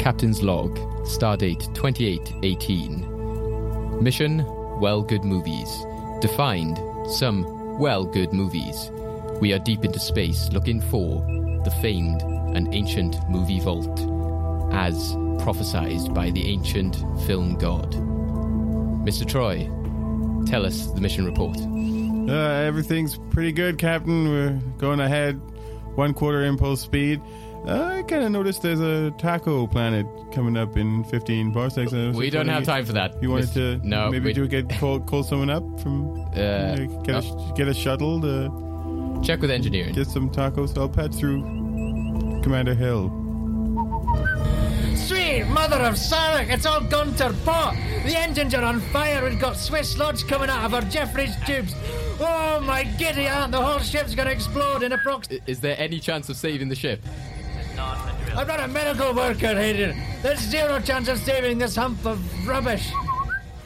Captain's Log, Stardate 2818. Mission Well Good Movies. Defined some well good movies. We are deep into space looking for the famed and ancient movie vault, as prophesied by the ancient film god. Mr. Troy, tell us the mission report. Uh, everything's pretty good, Captain. We're going ahead, one quarter impulse speed. Uh, I kind of noticed there's a taco planet coming up in 15 parsecs. I was We just don't have wondering time for that. You wanted Miss- to No, maybe we- to get call, call someone up from Uh, get a get a shuttle to check with engineering. get some tacos. I'll pad through Commander Hill. Sweet mother of Sarek, it's all gone to pot. The engines are on fire. We've got Swiss lodge coming out of our Jefferies tubes. Oh my giddy aunt, the whole ship's gonna explode in approx. I- Is there any chance of saving the ship? I'm not a medical worker, Hayden. There's zero chance of saving this hump of rubbish.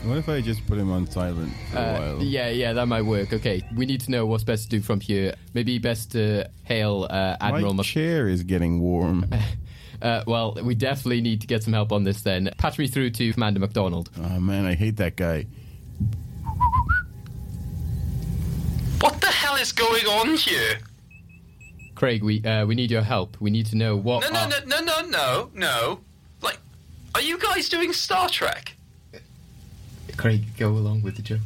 What if I just put him on silent for a Uh, while? yeah, yeah, that might work. Okay, we need to know what's best to do from here. Maybe best to hail uh, Admiral. My Mc- chair is getting warm. uh, well, we definitely need to get some help on this. Then patch me through to Commander McDonald. oh man, I hate that guy. What the hell is going on here? Craig, we uh, we need your help. We need to know what. No, no, are- no, no, no, no, no. Like, are you guys doing Star Trek? Craig, go along with the joke.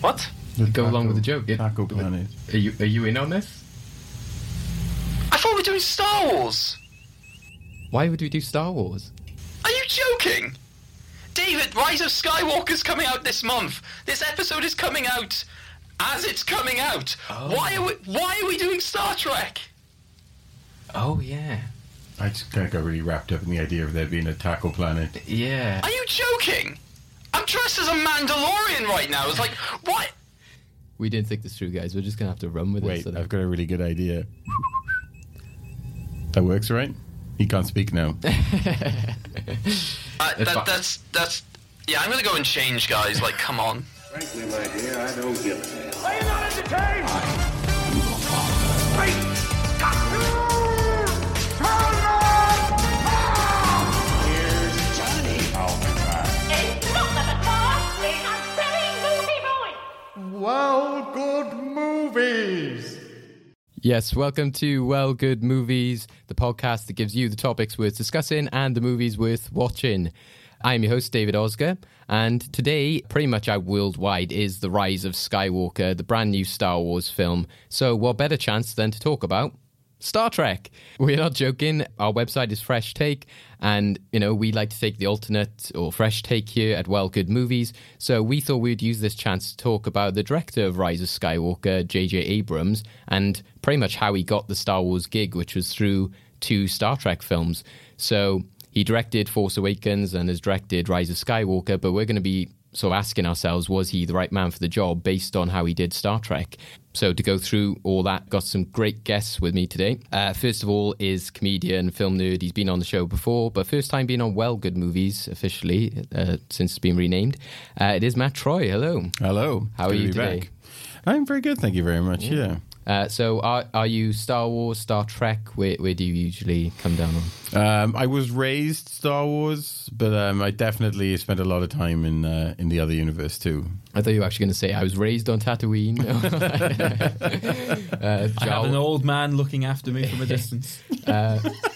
What? Go along with the joke. Yeah. Taco planet. Are you are you in on this? I thought we were doing Star Wars. Why would we do Star Wars? Are you joking? David, Rise of Skywalker's coming out this month. This episode is coming out as it's coming out. Why are we why are we doing Star Trek? Oh yeah, I just kind of got really wrapped up in the idea of there being a taco planet. yeah. Are you joking? I'm dressed as a Mandalorian right now. It's like, what? We didn't think this through, guys. We're just gonna have to run with it. Wait, so I've got a really good idea. That works, right? He can't speak now. Uh, that, that's that's. Yeah, I'm gonna go and change, guys. Like, come on. Frankly, my dear, I don't give a damn. Are you not entertained? Here's Johnny. I'll be back. It's not the car, it's a very naughty boy. Well, good movies. Yes, welcome to Well Good Movies, the podcast that gives you the topics worth discussing and the movies worth watching. I'm your host, David Osger, and today, pretty much out worldwide, is The Rise of Skywalker, the brand new Star Wars film. So, what better chance than to talk about Star Trek. We're not joking. Our website is Fresh Take, and you know we like to take the alternate or fresh take here at Well Good Movies. So we thought we'd use this chance to talk about the director of Rise of Skywalker, J.J. Abrams, and pretty much how he got the Star Wars gig, which was through two Star Trek films. So he directed Force Awakens and has directed Rise of Skywalker, but we're going to be sort of asking ourselves, was he the right man for the job based on how he did Star Trek? So to go through all that, got some great guests with me today. Uh, first of all is comedian, film nerd. He's been on the show before, but first time being on Well Good Movies officially uh, since it's been renamed. Uh, it is Matt Troy. Hello. Hello. How Good are to you be today? back. I'm very good, thank you very much. Yeah. Uh, so are are you Star Wars, Star Trek? Where where do you usually come down on? Um, I was raised Star Wars, but um, I definitely spent a lot of time in uh, in the other universe too. I thought you were actually going to say I was raised on Tatooine. uh, I have an old man looking after me from a distance.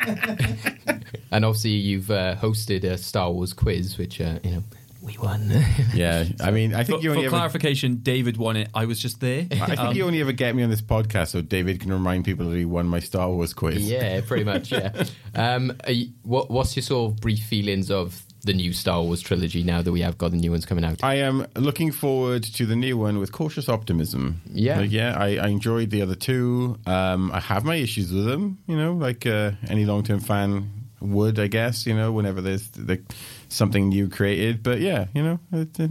and obviously you've uh, hosted a Star Wars quiz, which uh, you know we won. Yeah, I mean, I think For, you only for ever, clarification, David won it. I was just there. I think Um, you only ever get me on this podcast so David can remind people that he won my Star Wars quiz. yeah, pretty much. Yeah. Um, you- what what's your sort of brief feelings of the new Star Wars trilogy now that we have got the new ones coming out? I am looking forward to the new one with cautious optimism. Yeah. Like, yeah. I, I enjoyed the other two. Um, I have my issues with them. You know, like uh, any long term fan would, I guess. You know, whenever there's like something new created. But yeah, you know, it, it,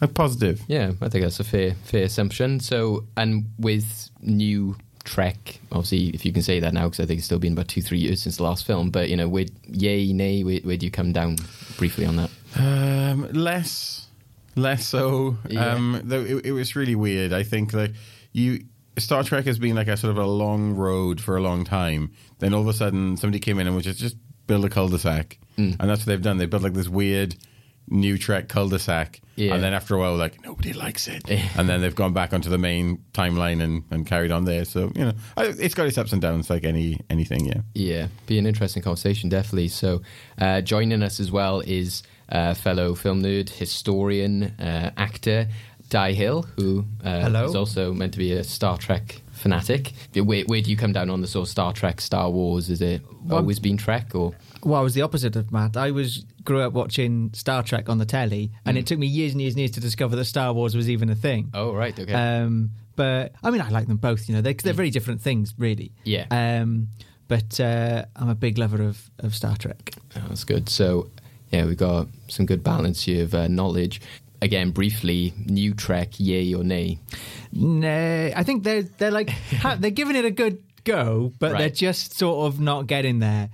I'm positive. Yeah, I think that's a fair fair assumption. So, and with new Trek, obviously, if you can say that now, because I think it's still been about two three years since the last film. But you know, with yay nay, where, where do you come down briefly on that? Um, less, less so. Yeah. Um, though it, it was really weird. I think like you, Star Trek has been like a sort of a long road for a long time. Then all of a sudden, somebody came in and was just just build a cul-de-sac, and that's what they've done. They built like this weird new Trek cul-de-sac, Yeah. and then after a while, like nobody likes it, and then they've gone back onto the main timeline and, and carried on there. So you know, I, it's got its ups and downs, like any anything. Yeah. Yeah, be an interesting conversation, definitely. So, uh, joining us as well is uh, fellow film nerd, historian, uh, actor Di Hill, who uh, Hello. is also meant to be a Star Trek fanatic. Where, where do you come down on the sort of Star Trek, Star Wars? Is it Well- always been Trek or? Well, I was the opposite of Matt. I was grew up watching Star Trek on the telly, and it took me years and years and years to discover that Star Wars was even a thing. Oh, right, okay. Um, but I mean, I like them both. You know, they, they're very different things, really. Yeah. Um, but uh, I'm a big lover of, of Star Trek. Oh, that's good. So, yeah, we've got some good balance here of uh, knowledge. Again, briefly, new Trek, yay or nay? No, I think they're they're like ha- they're giving it a good go, but they're just sort of not getting there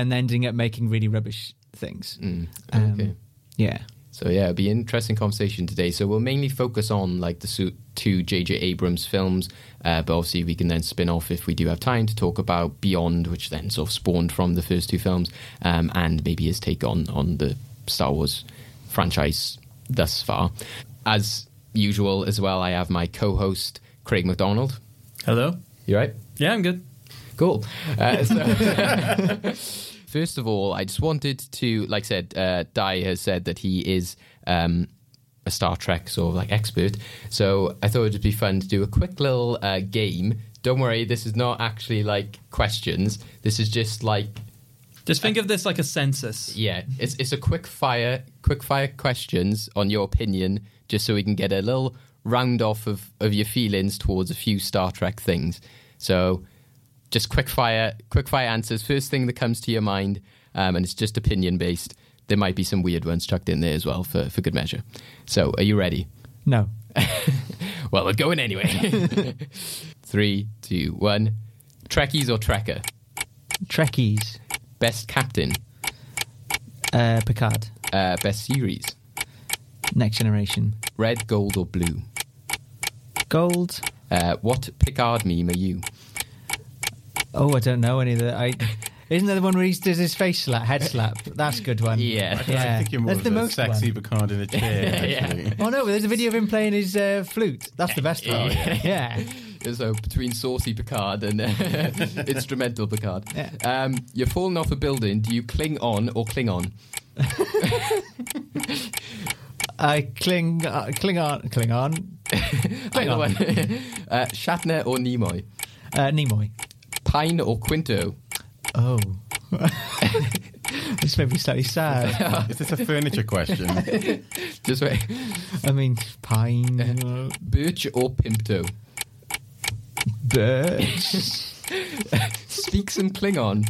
and ending up making really rubbish things. Um, okay. Yeah. So yeah, it'll be an interesting conversation today. So we'll mainly focus on like the su- two J.J. Abrams films, uh, but obviously we can then spin off if we do have time to talk about Beyond, which then sort of spawned from the first two films, um, and maybe his take on on the Star Wars franchise thus far. As usual, as well, I have my co-host Craig McDonald. Hello. You right? Yeah, I'm good. Cool. Uh, so, first of all, I just wanted to, like I said, uh, Di has said that he is um, a Star Trek sort of like expert. So I thought it'd be fun to do a quick little uh, game. Don't worry, this is not actually like questions. This is just like Just think of this like a census. yeah, it's it's a quick fire quick fire questions on your opinion, just so we can get a little round off of, of your feelings towards a few Star Trek things. So just quick fire quick fire answers. First thing that comes to your mind, um, and it's just opinion based. There might be some weird ones chucked in there as well for, for good measure. So are you ready? No. Well, we're going anyway. Three, two, one. Trekkies or Trekker? Trekkies. Best captain? Uh, Picard. Uh, best series? Next Generation. Red, gold, or blue? Gold. Uh, what Picard meme are you? Oh, I don't know any of the. I isn't there the one where he does his face slap, head slap? That's a good one. Yeah. yeah. I think you're more That's of the a most sexy one. Picard in a chair. Yeah. Oh no, there's a video of him playing his uh, flute. That's the best one. yeah. yeah. So between saucy Picard and uh, instrumental Picard. Yeah. Um, you're falling off a building. Do you cling on or cling on? I cling, uh, cling on, cling on. Cling Either on. uh, Shatner or Nimoy? Uh, Nimoy. Pine or Quinto? Oh. this made me slightly sad. Is this a furniture question? Just wait. I mean, pine. uh, Birch or Pinto? Birch. Speak some Klingon.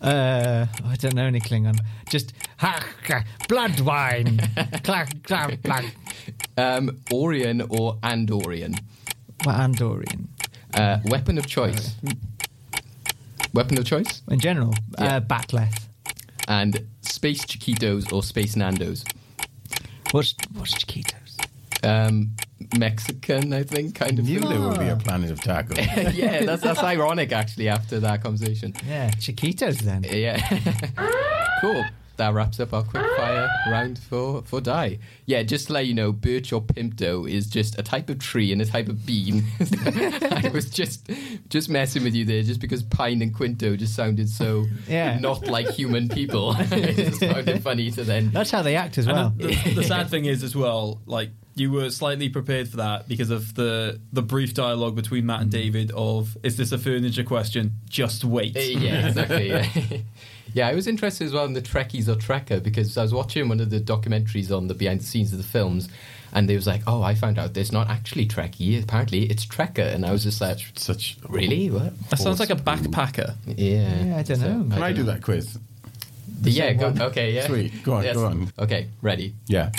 Uh, I don't know any Klingon. Just ha, ha, blood wine. clack, clack, blood. Um, Orion or Andorian? What Andorian? Uh, weapon of choice. Weapon of choice? In general, Yeah. uh, bat'leth. And Space Chiquitos or Space Nandos? What's what's Chiquitos? Um, Mexican, I think, kind of. Knew food. there would be a planet of tacos. yeah, that's that's ironic actually. After that conversation, Yeah, Chiquitos then. yeah, cool. That wraps up our quick fire round for for Di. Yeah, just to let you know, birch or pinto is just a type of tree and a type of bean. I was just just messing with you there, just because pine and quinto just sounded so Yeah. not like human people. I just found it funny to then. That's how they act as well. the, the sad thing is as well, like you were slightly prepared for that because of the the brief dialogue between Matt and David of is this a furniture question? Just wait. Uh, yeah, exactly. Yeah. Yeah, I was interested as well in the Trekkies or Trekker because I was watching one of the documentaries on the behind the scenes of the films, and they was like, "Oh, I found out there's not actually Trekkie. Apparently, it's Trekker." And I was just like, Such "Really? What?" That sounds like a backpacker. Yeah. Yeah, I don't So, know. Can I don't do know. that quiz? Yeah. Go, one? okay. Yeah. Sweet. Go on, go on. Okay. Ready. Yeah.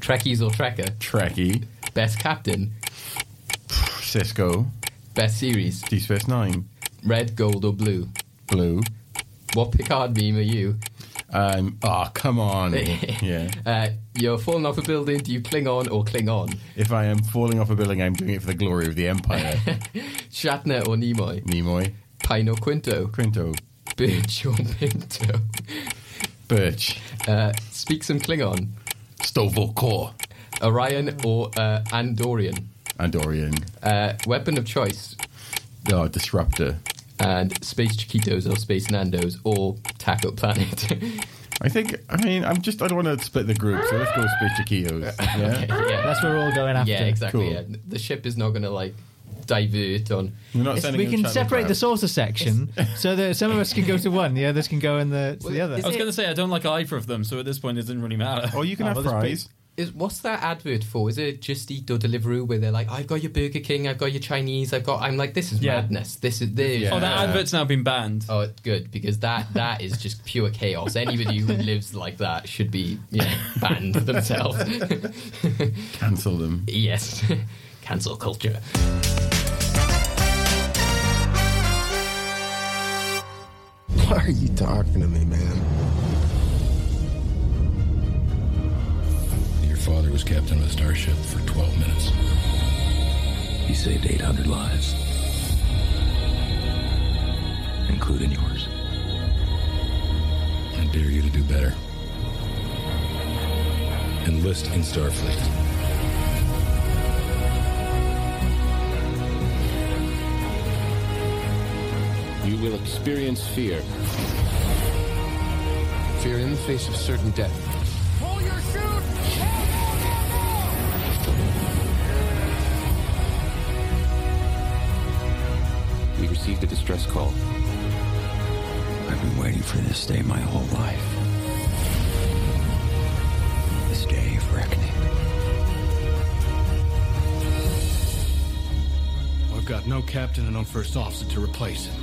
Trekkies or Trekker? Trekkie, Best captain. Sisko, Best series. Deep Space Nine, Red, gold, or blue? Blue. What Picard meme are you? Um, oh, come on. yeah. Uh, you're falling off a building. Do you cling on or cling on? If I am falling off a building, I'm doing it for the glory of the Empire. Shatner or Nimoy? Nimoy, Pine or Quinto? Quinto, Birch or Pinto? Birch. Uh, speak some Klingon. Sto-Vo-Kor. Orion or uh, Andorian? Andorian. Uh, weapon of choice. Oh, Disruptor. And Space Chiquitos or Space Nandos or Taco Planet. I think, I mean, I'm just, I don't want to split the group, so let's go with Space Chiquitos. Yeah? yeah. That's what we're all going after. Yeah, exactly. Cool. Yeah. The ship is not going to like divert on. We're not sending we can shuttle separate the saucer section so that some of us can go to one, the others can go in the to the other. I was going to say I don't like either of them, so at this point it doesn't really matter. Or you can Oh, have well, there's fries. Is what's that advert for? Is it Just Eat or Deliveroo where they're like, I've got your Burger King, I've got your Chinese, I've got. I'm like, this is Yeah. madness. This is this. Yeah. Oh, that advert's now been banned. Oh, good because that that is just pure chaos. Anybody who lives like that should be you know, banned themselves. Cancel them. yes, cancel culture. Why are you talking to me, man? Father was captain of a starship for 12 minutes. He saved 800 lives, including yours. I dare you to do better. Enlist in Starfleet. You will experience fear. Fear in the face of certain death. Pull your chute! We received a distress call. I've been waiting for this day my whole life. This day of reckoning. I've got no captain and no first officer to replace him.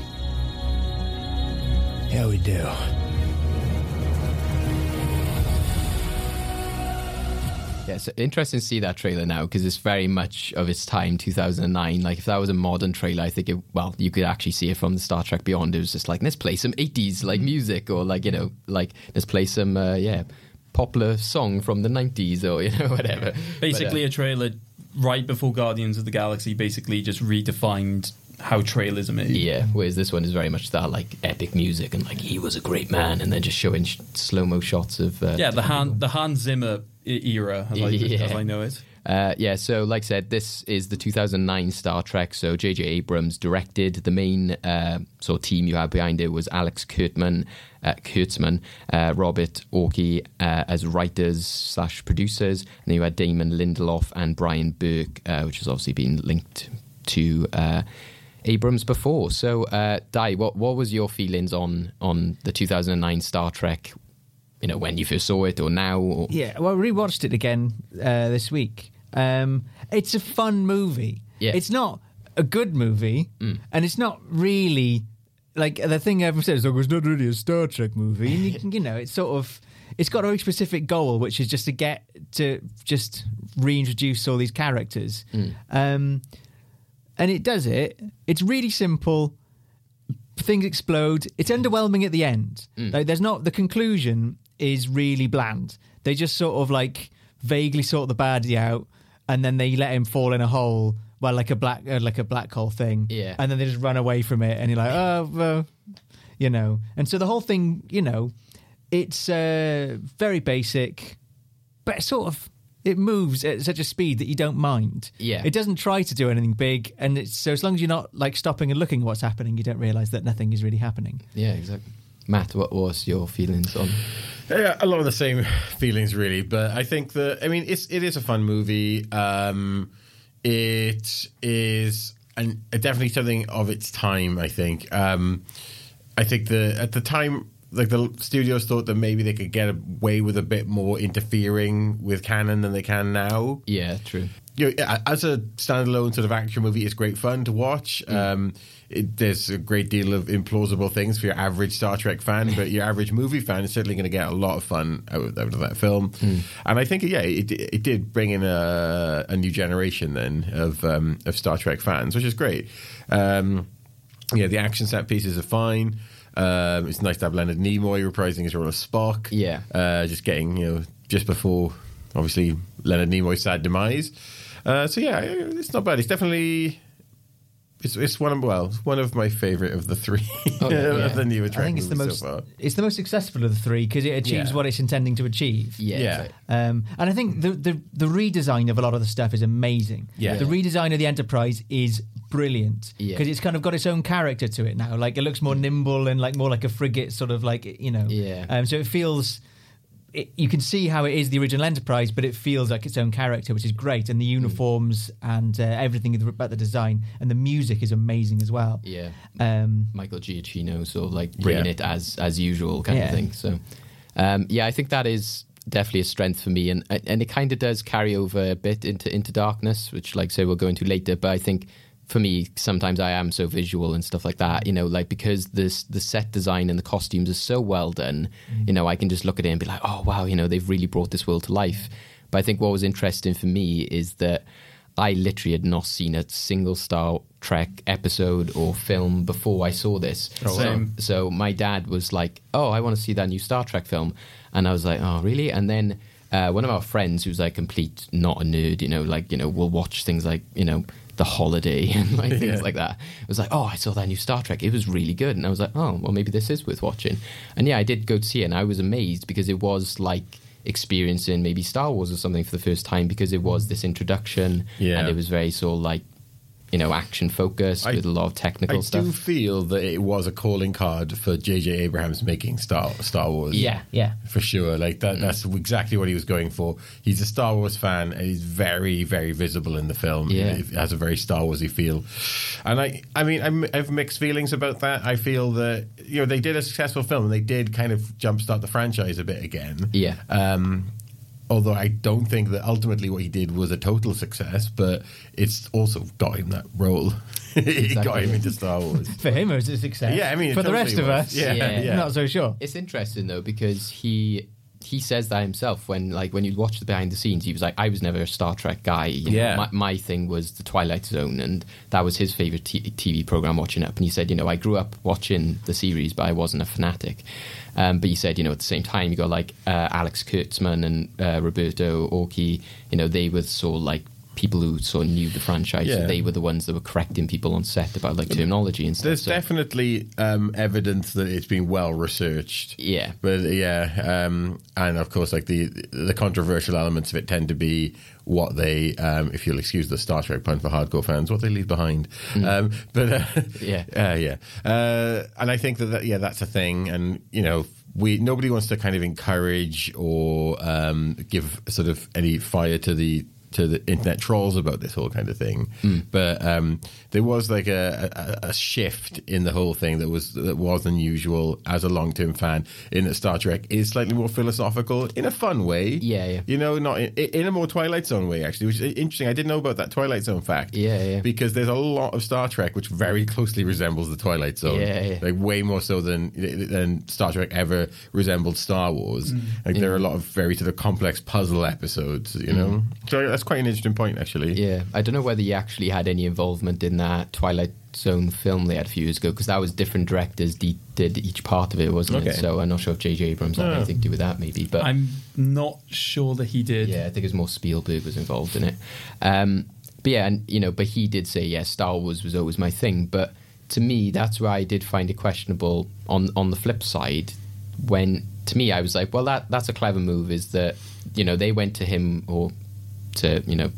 Yeah, we do. Yeah, so interesting to see that trailer now because it's very much of its time, 2009. Like, if that was a modern trailer, I think it, well, you could actually see it from the Star Trek Beyond. It was just like, let's play some 80s, like, music, or like, you know, like, let's play some, uh, yeah, popular song from the 90s, or, you know, whatever. Basically, But, uh, a trailer right before Guardians of the Galaxy basically just redefined how trailers are made. yeah, whereas this one is very much that, like, epic music and, like, he was a great man, and then just showing sh- slow mo shots of. Uh, Yeah, the Han the Hans Zimmer era, as, I, Yeah. as I know it. Uh, yeah, so like I said, this is the 2009 Star Trek. So J.J. Abrams directed. The main uh, sort of team you had behind it was Alex Kurtzman, uh, Kurtzman, uh, Robert Orci uh, as writers slash producers, and then you had Damon Lindelof and Bryan Burk, uh, which has obviously been linked to. Uh, Abrams before, so uh, Di, what what was your feelings on on the 2009 Star Trek? You know, when you first saw it, or now? Or, Yeah, well, I rewatched it again uh, this week. Um, it's a fun movie. Yeah. It's not a good movie, and it's not really like the thing everyone says. Oh, it's not really a Star Trek movie. And you, can, you know, it's sort of it's got a very specific goal, which is just to get to just reintroduce all these characters. Um, and it does it. It's really simple. Things explode. It's underwhelming at the end. Like there's not the conclusion is really bland. They just sort of like vaguely sort the baddie out, and then they let him fall in a hole. Well, like a black, uh, like a black hole thing. Yeah. And then they just run away from it, and you're like, oh, well, you know. And so the whole thing, you know, it's uh, very basic, but sort of it moves at such a speed that you don't mind. Yeah. It doesn't try to do anything big, and it's so as long as you're not like stopping and looking at what's happening, you don't realize that nothing is really happening. Yeah, exactly. Matt, what was your feelings on? Yeah, a lot of the same feelings, really. But I think that I mean, it's it is a fun movie. Um, it is and definitely something of its time. I think. Um, I think the at the time, like the studios thought that maybe they could get away with a bit more interfering with canon than they can now. Yeah, true. You know, as a standalone sort of action movie, it's great fun to watch. Um, it, there's a great deal of implausible things for your average Star Trek fan, but your average movie fan is certainly going to get a lot of fun out of, out of that film. And I think, yeah, it, it did bring in a, a new generation then of um, of Star Trek fans, which is great. Um, yeah, the action set pieces are fine. Um, it's nice to have Leonard Nimoy reprising his role as Spock. Yeah. uh, just getting you know just before obviously Leonard Nimoy's sad demise. Uh, so yeah, it's not bad. It's definitely It's, it's one of well, it's one of my favorite of the three Oh, yeah, yeah. of the newer Trek I think it's the most so far. it's the most successful of the three because it achieves Yeah. what it's intending to achieve. Yeah. Yeah. Um, and I think the, the the redesign of a lot of the stuff is amazing. Yeah. The redesign of the Enterprise is brilliant Yeah. because it's kind of got its own character to it now. Like it looks more nimble and like more like a frigate, sort of like you know. Yeah. Um, so it feels. It, you can see how it is the original Enterprise, but it feels like its own character, which is great. And the Mm. uniforms and uh, everything about the design and the music is amazing as well. Yeah. Um, Michael Giacchino, sort of like bringing Yeah. it as as usual kind Yeah. of thing. So, um, yeah, I think that is definitely a strength for me, and and it kind of does carry over a bit into into darkness, which, like, say, we'll go into later. But I think for me, sometimes I am so visual and stuff like that. You know, like because this the set design and the costumes are so well done. You know, I can just look at it and be like, oh wow, you know, they've really brought this world to life. But I think what was interesting for me is that. I literally had not seen a single Star Trek episode or film before I saw this. so, Same. so my dad was like, "Oh, I want to see that new Star Trek film," and I was like, "Oh, really?" And then uh, one of our friends, who's like complete not a nerd, you know, like you know, will watch things like you know. The holiday and like things Yeah. like that. It was like, oh, I saw that new Star Trek. It was really good, and I was like, oh, well, maybe this is worth watching. And yeah, I did go to see it, and I was amazed because it was like experiencing maybe Star Wars or something for the first time because it was mm. this introduction, Yeah. and it was very sort of like you know action focused I- with a lot of technical I stuff. I do feel that it was a calling card for J.J. Abrams making Star Star Wars. yeah, yeah. for sure. Like that. That's exactly what he was going for. He's a Star Wars fan, and he's very, very visible in the film. Yeah. it has a very Star Warsy feel. And I, I mean, I'm, I have mixed feelings about that. I feel that you know they did a successful film, and they did kind of jumpstart the franchise a bit again. Yeah. Um, although I don't think that ultimately what he did was a total success, but it's also got him that role. it got him into Star Wars. For him, it was a success. Yeah, I mean, it for the totally rest of us, Yeah, Yeah. yeah. not so sure. It's interesting though because he he says that himself when like when you watch the behind the scenes he was like I was never a Star Trek guy you know, Yeah. my, my thing was the Twilight Zone and that was his favorite t- TV program watching up and he said you know I grew up watching the series but I wasn't a fanatic um, but you said you know at the same time you got like uh, Alex Kurtzman and uh, Roberto Orci you know they were sort of like people who sort of knew the franchise Yeah. so they were the ones that were correcting people on set about like terminology and stuff There's so, definitely um, evidence that it's been well researched. Yeah. but yeah, um, and of course, like the the controversial elements of it tend to be what they, um, if you'll excuse the Star Trek pun for hardcore fans, what they leave behind. Um, but uh, Mm. Yeah. uh, yeah, uh, and I think that, that yeah, that's a thing, and you know. We nobody wants to kind of encourage or um, give sort of any fire to the to the internet trolls about this whole kind of thing. But um, there was like a, a, a shift in the whole thing that was that was unusual as a long term fan. In that Star Trek is slightly more philosophical in a fun way. Yeah, yeah. You know, not in, in a more Twilight Zone way actually, which is interesting. I didn't know about that Twilight Zone fact. Yeah, yeah. Because there's a lot of Star Trek which very closely resembles the Twilight Zone. Yeah, yeah. Like way more so than than Star Trek ever resembled Star Wars. Mm. Like there are a lot of very sort of complex puzzle episodes. You know, so that's quite an interesting point actually. Yeah, I don't know whether he actually had any involvement in that Twilight Zone film they had a few years ago because that was different directors de- did each part of it, wasn't it? So I'm not sure if J.J. Abrams had Oh. anything to do with that, maybe. But I'm not sure that he did. yeah, I think it was more Spielberg was involved in it. Um, but yeah, and you know, but he did say, yeah, Star Wars was always my thing. But to me, that's where I did find it questionable. On on the flip side, when to me, I was like, well, that that's a clever move. Is that you know they went to him or to you know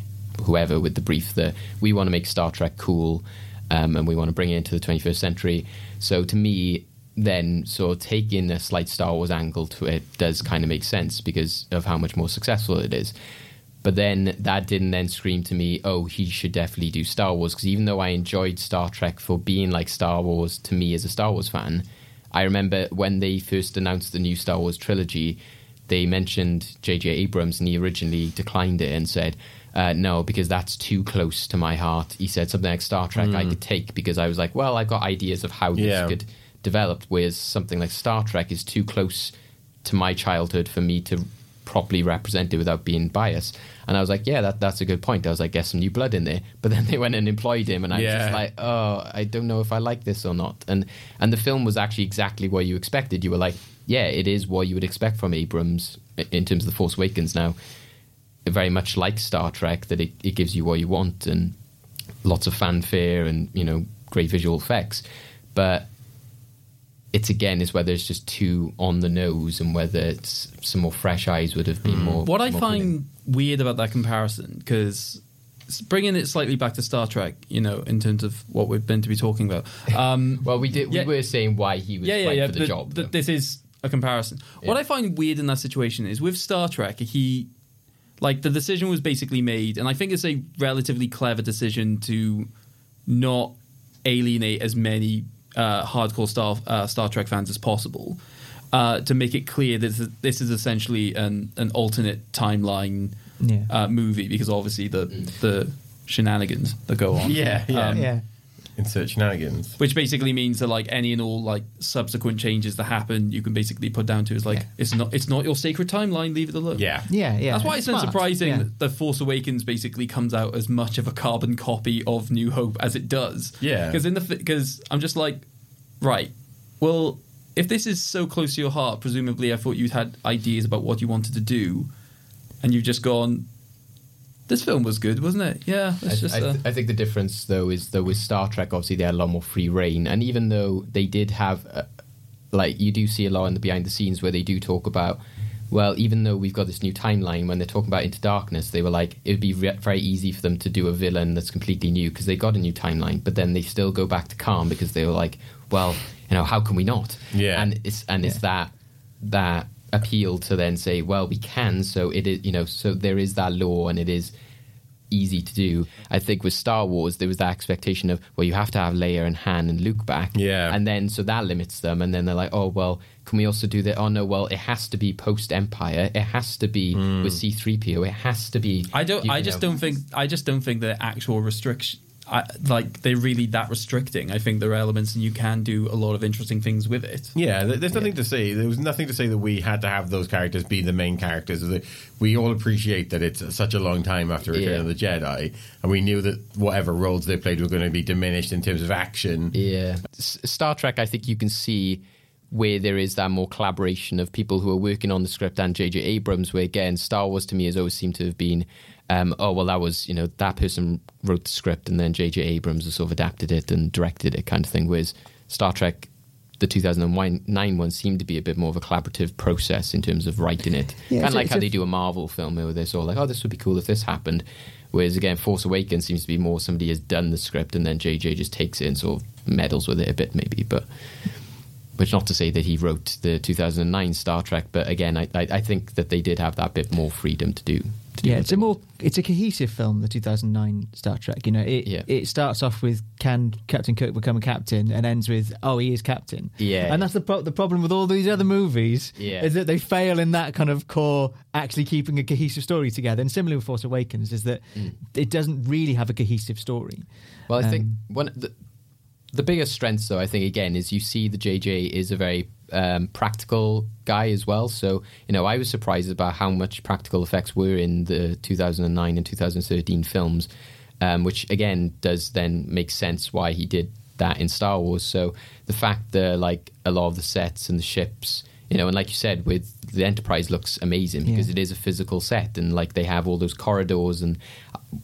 whoever with the brief that we want to make Star Trek cool um, and we want to bring it into the 21st century. So to me, then sort of taking a slight Star Wars angle to it does kind of make sense because of how much more successful it is. But then that didn't then scream to me, oh, he should definitely do Star Wars. Because even though I enjoyed Star Trek for being like Star Wars to me as a Star Wars fan, I remember when they first announced the new Star Wars trilogy, they mentioned J.J. Abrams and he originally declined it and said, uh, no, because that's too close to my heart. He said something like Star Trek I could take because I was like, well, I've got ideas of how this Yeah. could develop, whereas something like Star Trek is too close to my childhood for me to properly represent it without being biased. And I was like, yeah, that, that's a good point. I was like, get some new blood in there. But then they went and employed him, and I was just like, oh, I don't know if I like this or not. And and the film was actually exactly what you expected. You were like, yeah, it is what you would expect from Abrams in terms of the Force Awakens. Now, very much like Star Trek, that it, it gives you what you want and lots of fanfare and you know great visual effects, but it's again is whether it's just too on the nose and whether it's some more fresh eyes would have been more. What I find appealing. weird about that comparison, because bringing it slightly back to Star Trek, you know, in terms of what we've been to be talking about. Um, well, we did. Yeah. We were saying why he was yeah, yeah, right yeah. for the, but- job. but this is a comparison. What I find weird in that situation is with Star Trek, he like the decision was basically made, and I think it's a relatively clever decision to not alienate as many uh, hardcore Star uh, Star Trek fans as possible. Uh, to make it clear that this is- essentially an an alternate timeline Yeah. uh, movie because obviously the the shenanigans that go on. Yeah, yeah. Um, yeah. Insert shenanigans. which basically means that like any and all like subsequent changes that happen, you can basically put down to is like it's not it's not your sacred timeline. Leave it alone. Yeah. Yeah, yeah. That's why it's not Smart, surprising yeah. that The Force Awakens basically comes out as much of a carbon copy of New Hope as it does. Yeah. because in the because I'm just like, right, well, if this is so close to your heart, presumably I thought you'd had ideas about what you wanted to do, and you've just gone. This film was good, wasn't it? Yeah, I, it's just. I, uh, I think the difference though is though with Star Trek, obviously they had a lot more free reign, and even though they did have, uh, like you do see a lot in the behind the scenes where they do talk about, well, even though we've got this new timeline, when they're talking about Into Darkness, they were like it would be re- very easy for them to do a villain that's completely new because they got a new timeline, but then they still go back to Khan because they were like, well, you know, how can we not? Yeah. and it's and it's that that appeal to then say, well, we can. So it is, you know, so there is that law, and it is easy to do. I think with Star Wars, there was that expectation of, well, you have to have Leia and Han and Luke back. Yeah. And then, so that limits them. And then they're like, oh, well, can we also do that? Oh, no, well, it has to be post Empire. It has to be hmm. with C3PO. It has to be. I don't. I just know. don't think. I just don't think the actual restriction. I, like they're really that restricting. I think there are elements, and you can do a lot of interesting things with it. Yeah, there's nothing to say. There was nothing to say that we had to have those characters be the main characters. We all appreciate that it's such a long time after Return Yeah. of the Jedi, and we knew that whatever roles they played were going to be diminished in terms of action. Yeah. S- Star Trek, I think you can see where there is that more collaboration of people who are working on the script and J.J. Abrams, where again, Star Wars to me has always seemed to have been, um, oh, well, that was, you know, that person wrote the script and then J.J. Abrams sort of adapted it and directed it kind of thing. Whereas Star Trek, the 2009 one, seemed to be a bit more of a collaborative process in terms of writing it. Yeah, kind of like how they do a Marvel film where they're sort of like, oh, this would be cool if this happened. Whereas again, Force Awakens seems to be more somebody has done the script and then JJ just takes it and sort of meddles with it a bit, maybe. But which not to say that he wrote the 2009 Star Trek, but again, I, I, I think that they did have that bit more freedom to do. Yeah, it's a more it's a cohesive film. The 2009 Star Trek. You know, it Yeah. it starts off with can Captain Kirk become a captain, and ends with oh he is captain. Yeah. and that's the pro- the problem with all these other movies. Yeah. is that they fail in that kind of core actually keeping a cohesive story together. And similarly with Force Awakens, is that Mm. it doesn't really have a cohesive story. Well, I think Um, one the, the biggest strengths, though, I think again is you see the JJ is a very um, practical guy as well. So you know, I was surprised about how much practical effects were in the 2009 and 2013 films, um, which again does then make sense why he did that in Star Wars. So the fact that like a lot of the sets and the ships. You know, and like you said, with the Enterprise looks amazing because Yeah. it is a physical set, and like they have all those corridors. And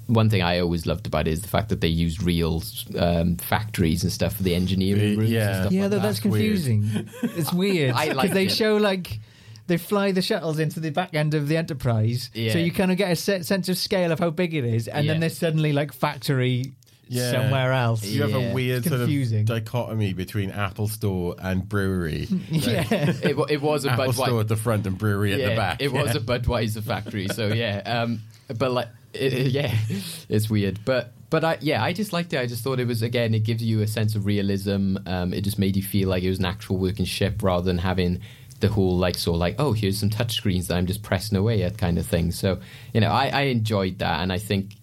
one thing I always loved about it is the fact that they use real um, factories and stuff for the engineering rooms. Yeah. and stuff yeah, like though, that. that's weird. confusing. it's weird because liked they it. show like. They fly the shuttles into the back end of the Enterprise, Yeah. so you kind of get a se- sense of scale of how big it is, and Yeah. then there's suddenly like factory Yeah. somewhere else. You have Yeah. a weird It's sort of confusing. dichotomy between Apple Store and brewery. yeah, It, wa- it was a Apple Budweiser. Store at the front and brewery at the back. It was Yeah. a Budweiser factory, so yeah. Um, but like, it, it- yeah, it's weird. But but I yeah, I just liked it. I just thought it was again, it gives you a sense of realism. Um, it just made you feel like it was an actual working ship rather than having the whole like sort of like oh here's some touch screens that I'm just pressing away at kind of thing. So you know, I, I enjoyed that, and I think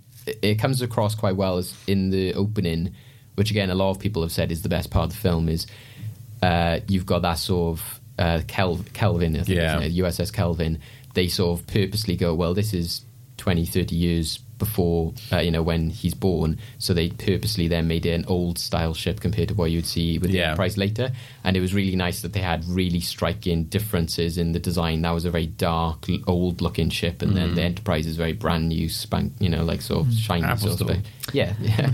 it, comes across quite well as in the opening, which again a lot of people have said is the best part of the film is uh, you've got that sort of uh, Kel- Kelvin, I think, Yeah. USS Kelvin. They sort of purposely go, well, this is 20, 30 years before, uh, you know, when he's born. So they purposely then made it an old style ship compared to what you'd see with the Yeah. Enterprise later. And it was really nice that they had really striking differences in the design. That was a very dark, old looking ship. And Mm. then the Enterprise is very brand new, spank, you know, like sort of shiny Apple sort of. Yeah, yeah.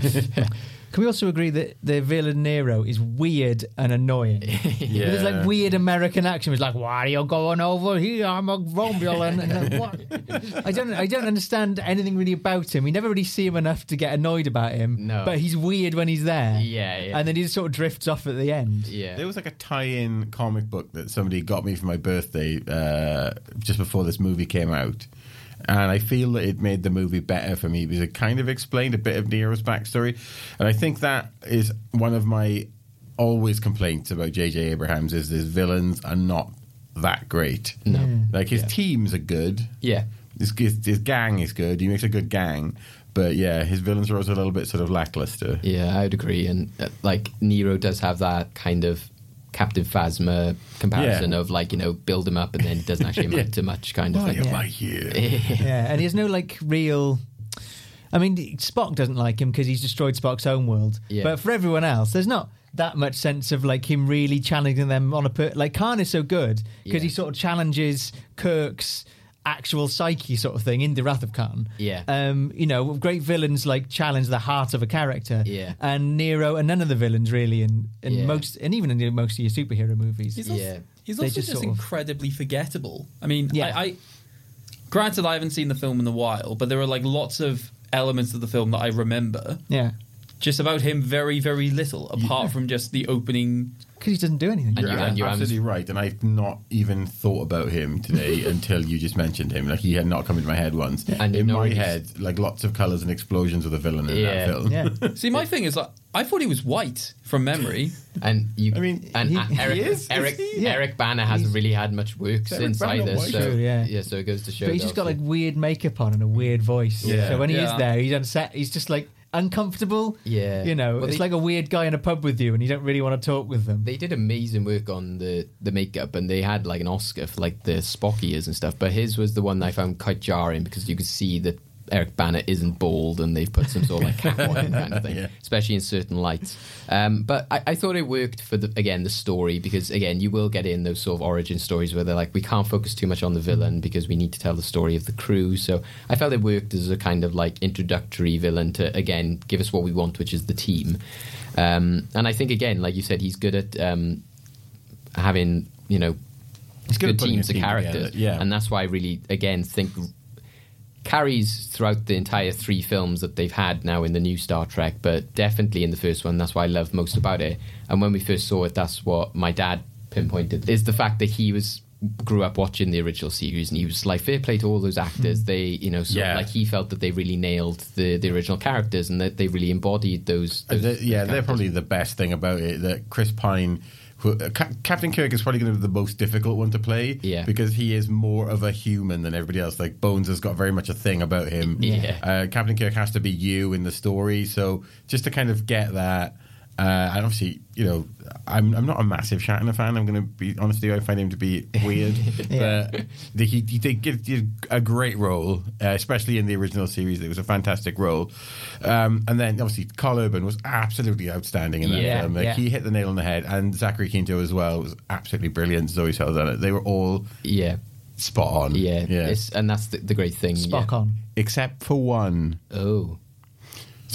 Can we also agree that the villain Nero is weird and annoying? Yeah. With his like weird American action. he's like, "Why are you going over here? I'm a Romulan." And like, what? I don't, I don't understand anything really about him. We never really see him enough to get annoyed about him. No. but he's weird when he's there. Yeah, yeah. and then he just sort of drifts off at the end. Yeah. There was like a tie-in comic book that somebody got me for my birthday uh, just before this movie came out, and I feel that it made the movie better for me because it kind of explained a bit of Nero's backstory, and I think that is one of my always complaints about J.J. Abrahams is his villains are not that great. No. like his Yeah. teams are good. Yeah. His, his, his gang is good. He makes a good gang. But yeah, his villains are also a little bit sort of lackluster. Yeah, I would agree. And uh, like Nero does have that kind of Captain Phasma comparison Yeah. of like you know build him up and then it doesn't actually amount Yeah. to much kind of Why thing. am I here? yeah, and he has no like real. I mean, Spock doesn't like him because he's destroyed Spock's own world. Yeah. But for everyone else, there's not that much sense of like him really challenging them on a per- like Khan is so good because he sort of challenges Kirk's actual psyche sort of thing in the Wrath of Khan. Yeah. Um, you know, great villains like challenge the heart of a character. Yeah. And Nero and none of the villains really in, in Yeah. most and even in the- most of your superhero movies. He's also, Yeah. he's also just just, sort of- incredibly forgettable. I mean, Yeah. I, I granted I haven't seen the film in a while, but there are like lots of elements of the film that I remember. Yeah. Just about him, very very little, apart from just the opening. Because he doesn't do anything. And You're and you- absolutely right, and I've not even thought about him today until you just mentioned him. Like he had not come into my head once. And in my head, like lots of colours and explosions of the villain in Yeah. that film. Yeah. See, my thing is like I thought he was white from memory. And you, I mean, and he- uh, Eric, he is, is Eric, he? Yeah. Eric Bana hasn't really had much work Eric since Bana either. white? So True, yeah. so it goes to show. But he's just got like weird makeup on and a weird voice. Yeah. So when he is there, he's unset. He's just like uncomfortable. Yeah. You know, Well, it's they- like a weird guy in a pub with you, and you don't really want to talk with them. they did amazing work on the the makeup, and they had like an Oscar for like the Spock ears and stuff. But his was the one that I found quite jarring because you could see that Eric Bana isn't bald, and they've put some sort of like cap on him kind of thing, Yeah. especially in certain lights. Um, but I, I thought it worked for the again the story because again you will get in those sort of origin stories where they're like we can't focus too much on the villain because we need to tell the story of the crew. So I felt it worked as a kind of like introductory villain to again give us what we want, which is the team. Um, and I think again, like you said, he's good at um, having you know He's good good teams of team characters. together, yeah. and that's why I really again think carries throughout the entire three films that they've had now in the new Star Trek, but definitely in the first one. That's what I love most about it. And when we first saw it, that's what my dad pinpointed is the fact that he was grew up watching the original series and he was like fair play to all those actors they you know so Yeah. like he felt that they really nailed the the original characters and that they really embodied those, Uh, the- those yeah, they're probably the best thing about it. That Chris Pine, uh, Ca- Captain Kirk, is probably going to be the most difficult one to play. Yeah. because he is more of a human than everybody else. Like Bones has got very much a thing about him. Yeah. uh, Captain Kirk has to be you in the story. So just to kind of get that. Uh, and obviously, you know, I'm I'm not a massive Shatner fan. I'm going to be honest with you. I find him to be weird, but the, he, he did give did a great role, uh, especially in the original series. It was a fantastic role. Um, and then obviously, Karl Urban was absolutely outstanding in that Yeah, film. Like, yeah. He hit the nail on the head, and Zachary Quinto as well was absolutely brilliant. Zoe Saldana, they were all yeah spot on. yeah, yeah, It's, and that's the, the great thing Spock yeah. on. except for one, oh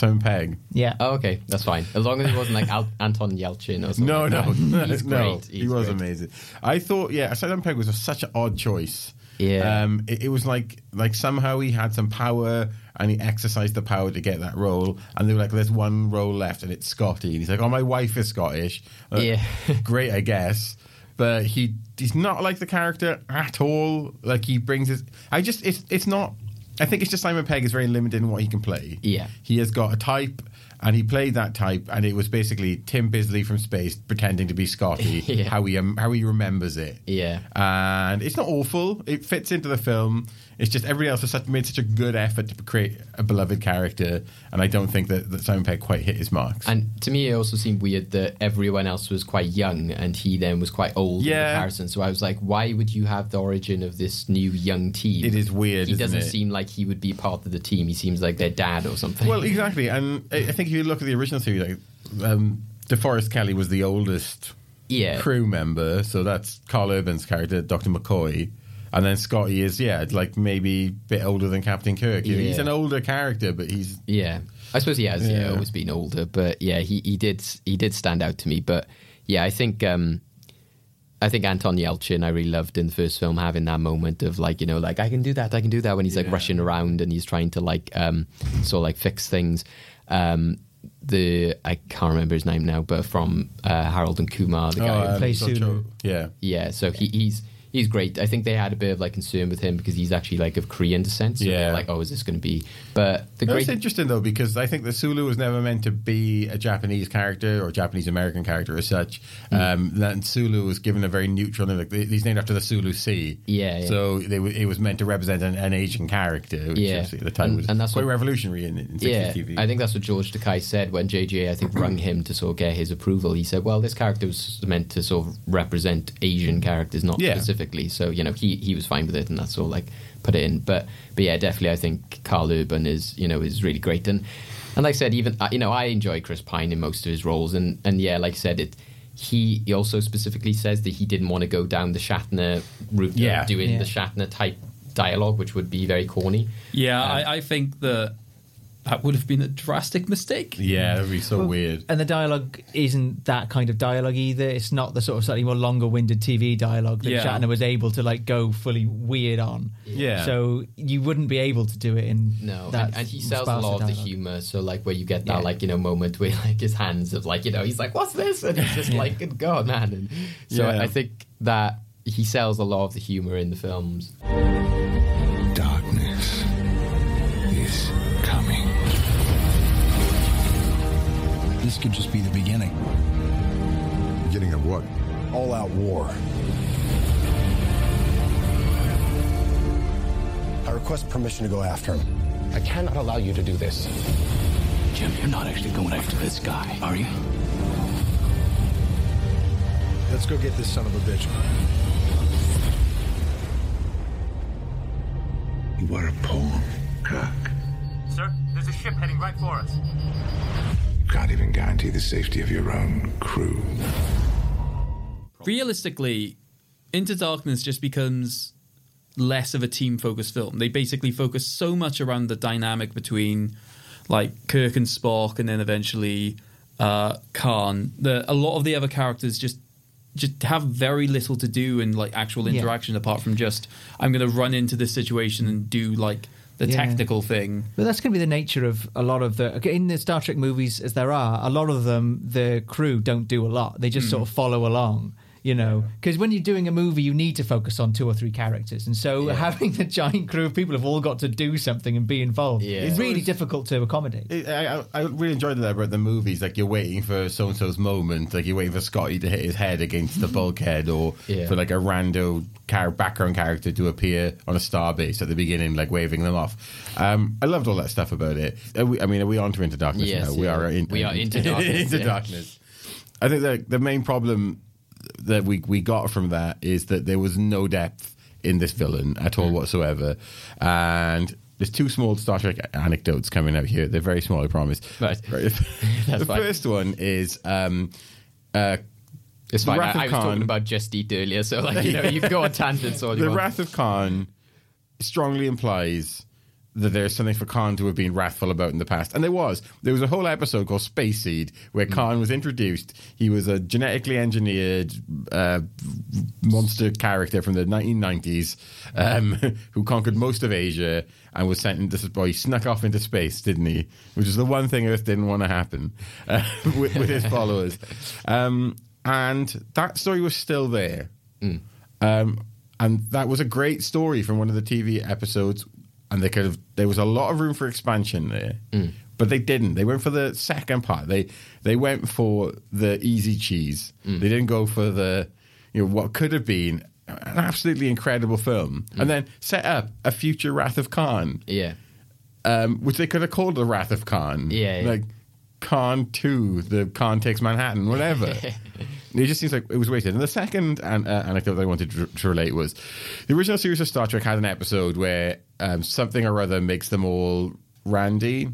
Simon Pegg. Yeah. Oh, okay, that's fine. As long as it wasn't like Al- Anton Yelchin or something. No, like no, that. no, he's no. great. he was great. amazing. I thought, yeah, Simon Pegg was a, such an odd choice. Yeah. um, it, it was like like somehow he had some power and he exercised the power to get that role. And they were like, "There's one role left, and it's Scotty." And he's like, "Oh, my wife is Scottish." Uh, Yeah. great, I guess. But he he's not like the character at all. Like he brings his. I just it's it's not. I think it's just Simon Pegg is very limited in what he can play. Yeah. He has got a type, and he played that type, and it was basically Tim Bisley from space pretending to be Scotty. Yeah. How he um, how he remembers it. Yeah. and it's not awful. It fits into the film. It's just everybody else has such, made such a good effort to create a beloved character, and I don't think that, that Simon Pegg quite hit his marks. And to me, it also seemed weird that everyone else was quite young and he then was quite old in comparison. So I was like, why would you have the origin of this new young team? It is weird, He doesn't it? seem like he would be part of the team. He seems like their dad or something. well, exactly, and I, think if you look at the original series, like um, DeForest Kelley was the oldest yeah. crew member, so that's Karl Urban's character, Doctor McCoy. And then Scotty is, yeah, like maybe a bit older than Captain Kirk. Know, He's an older character, but he's Yeah. I suppose he has yeah. Yeah. always been older, but yeah, he, he did he did stand out to me. But yeah, I think um, I think Anton Yelchin I really loved in the first film having that moment of like you know like I can do that I can do that when he's like rushing around and he's trying to like um, sort of like fix things. Um, the I can't remember his name now, but from uh, Harold and Kumar, the guy who um, plays Sulu. Yeah. yeah, so he, he's he's great. I think they had a bit of like concern with him because he's actually like of Korean descent. So Yeah. like, oh, is this going to be? But the That's great, interesting though because I think the Sulu was never meant to be a Japanese character or Japanese American character as such. Hmm. Um, that Sulu was given a very neutral name. Like he's named after the Sulu Sea. Yeah, yeah. So they, it was meant to represent an, an Asian character, which Yeah. at the time And- was and that's quite what- revolutionary in, in 60s yeah, TV. I think that's what George Takei said when JJ I think rung him to sort of get his approval. He said, "Well, this character was meant to sort of represent Asian characters, not Yeah. Specifically." So you know, he he was fine with it, and that's all like put it in. But but yeah, definitely, I think Karl Urban is you know is really great, and and like I said, even you know I enjoy Chris Pine in most of his roles, and and yeah, like I said, it. He, he also specifically says that he didn't want to go down the Shatner route Yeah. of doing Yeah. the Shatner type dialogue, which would be very corny. Yeah, Um, I, I think that that would have been a drastic mistake. yeah, that'd be so Well, weird. And the dialogue isn't that kind of dialogue either. It's not the sort of slightly more longer-winded TV dialogue that Yeah. Shatner was able to like go fully weird on. Yeah. So you wouldn't be able to do it in No, that and, and he sells a lot of the humor. So like where you get that Yeah. like you know moment where like his hands of like you know he's like what's this and he's just Yeah. like good god man. And so Yeah. I think that he sells a lot of the humor in the films. This could just be the beginning. Beginning of what? All out war. I request permission to go after him. I cannot allow you to do this. Jim, you're not actually going after this guy, are you? Let's go get this son of a bitch. You are a poem, Kirk. Sir, there's a ship heading right for us. You can't even guarantee the safety of your own crew. Realistically, Into Darkness just becomes less of a team focused film. They basically focus so much around the dynamic between like Kirk and Spock and then eventually uh Khan. that a lot of the other characters just just have very little to do in like actual Yeah. interaction apart from just I'm going to run into this situation and do like the Yeah. technical thing. But that's going to be the nature of a lot of the in the Star Trek movies, as there are a lot of them. The crew don't do a lot; they just Hmm. sort of follow along. You know, because when you're doing a movie, you need to focus on two or three characters, and so having the giant crew of people have all got to do something and be involved. Yeah. It's really difficult to accommodate. It- I, I, I really enjoyed that about the movies. Like you're waiting for so and so's moment, like you're waiting for Scotty to hit his head against the bulkhead, or Yeah. for like a rando char- background character to appear on a starbase at the beginning, like waving them off. Um, I loved all that stuff about it. We, I mean, are we on to Into Darkness Yes, now? We are. In, We are into darkness, into yeah. darkness. I think the the main problem that we we got from that is that there was no depth in this villain at all whatsoever, and. There's two small Star Trek anecdotes coming out here. They're very small, I promise. Right. the That's fine. first one is um, uh, It's The fine. I, I was Khan. talking about Just Eat earlier, so like you know you go on tangents all you the want. Wrath of Khan strongly implies that there's something for Khan to have been wrathful about in the past. And there was. There was a whole episode called Space Seed where Khan was introduced. He was a genetically engineered uh, monster character from the 1990s um, who conquered most of Asia and was sent into boy he snuck off into space, didn't he? Which is the one thing Earth didn't want to happen uh, with, with his followers. Um, and that story was still there. Um, and that was a great story from one of the TV episodes. And they could have. There was a lot of room for expansion there, but they didn't. They went for the second part. They they went for the easy cheese. They didn't go for the you know what could have been an absolutely incredible film, and then set up a future Wrath of Khan, Yeah. um, which they could have called the Wrath of Khan. Yeah, yeah. like Khan Two, the Khan takes Manhattan, whatever. It just seems like it was wasted. And the second an- uh, anecdote that I wanted to, to relate was the original series of Star Trek had an episode where um, something or other makes them all randy.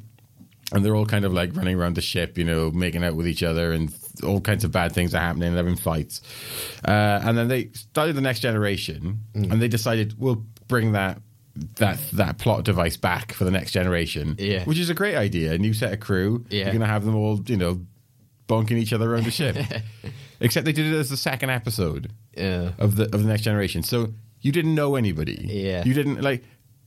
And they're all kind of like running around the ship, you know, making out with each other, and all kinds of bad things are happening, They're having fights. Uh, and then they started the next generation, and they decided we'll bring that that that plot device back for the next generation. Yeah. which is a great idea. A new set of crew. Yeah. You're gonna have them all, you know, bonking each other around the ship. Except they did it as the second episode Yeah. of the of the next generation. So you didn't know anybody. Yeah. you didn't like.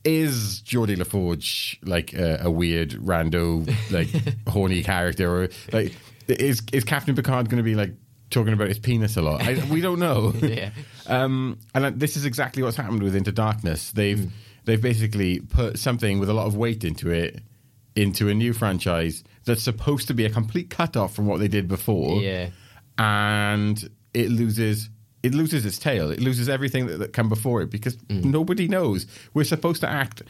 Is Geordi La Forge like a, a weird rando like horny character or like is is Captain Picard going to be like talking about his penis a lot? I, we don't know. Yeah. Um, and uh, this is exactly what's happened with Into Darkness. They've Mm. they've basically put something with a lot of weight into it into a new franchise that's supposed to be a complete cut off from what they did before. Yeah. And it loses it loses its tail. It loses everything that, that came before it because Mm. nobody knows. We're supposed to act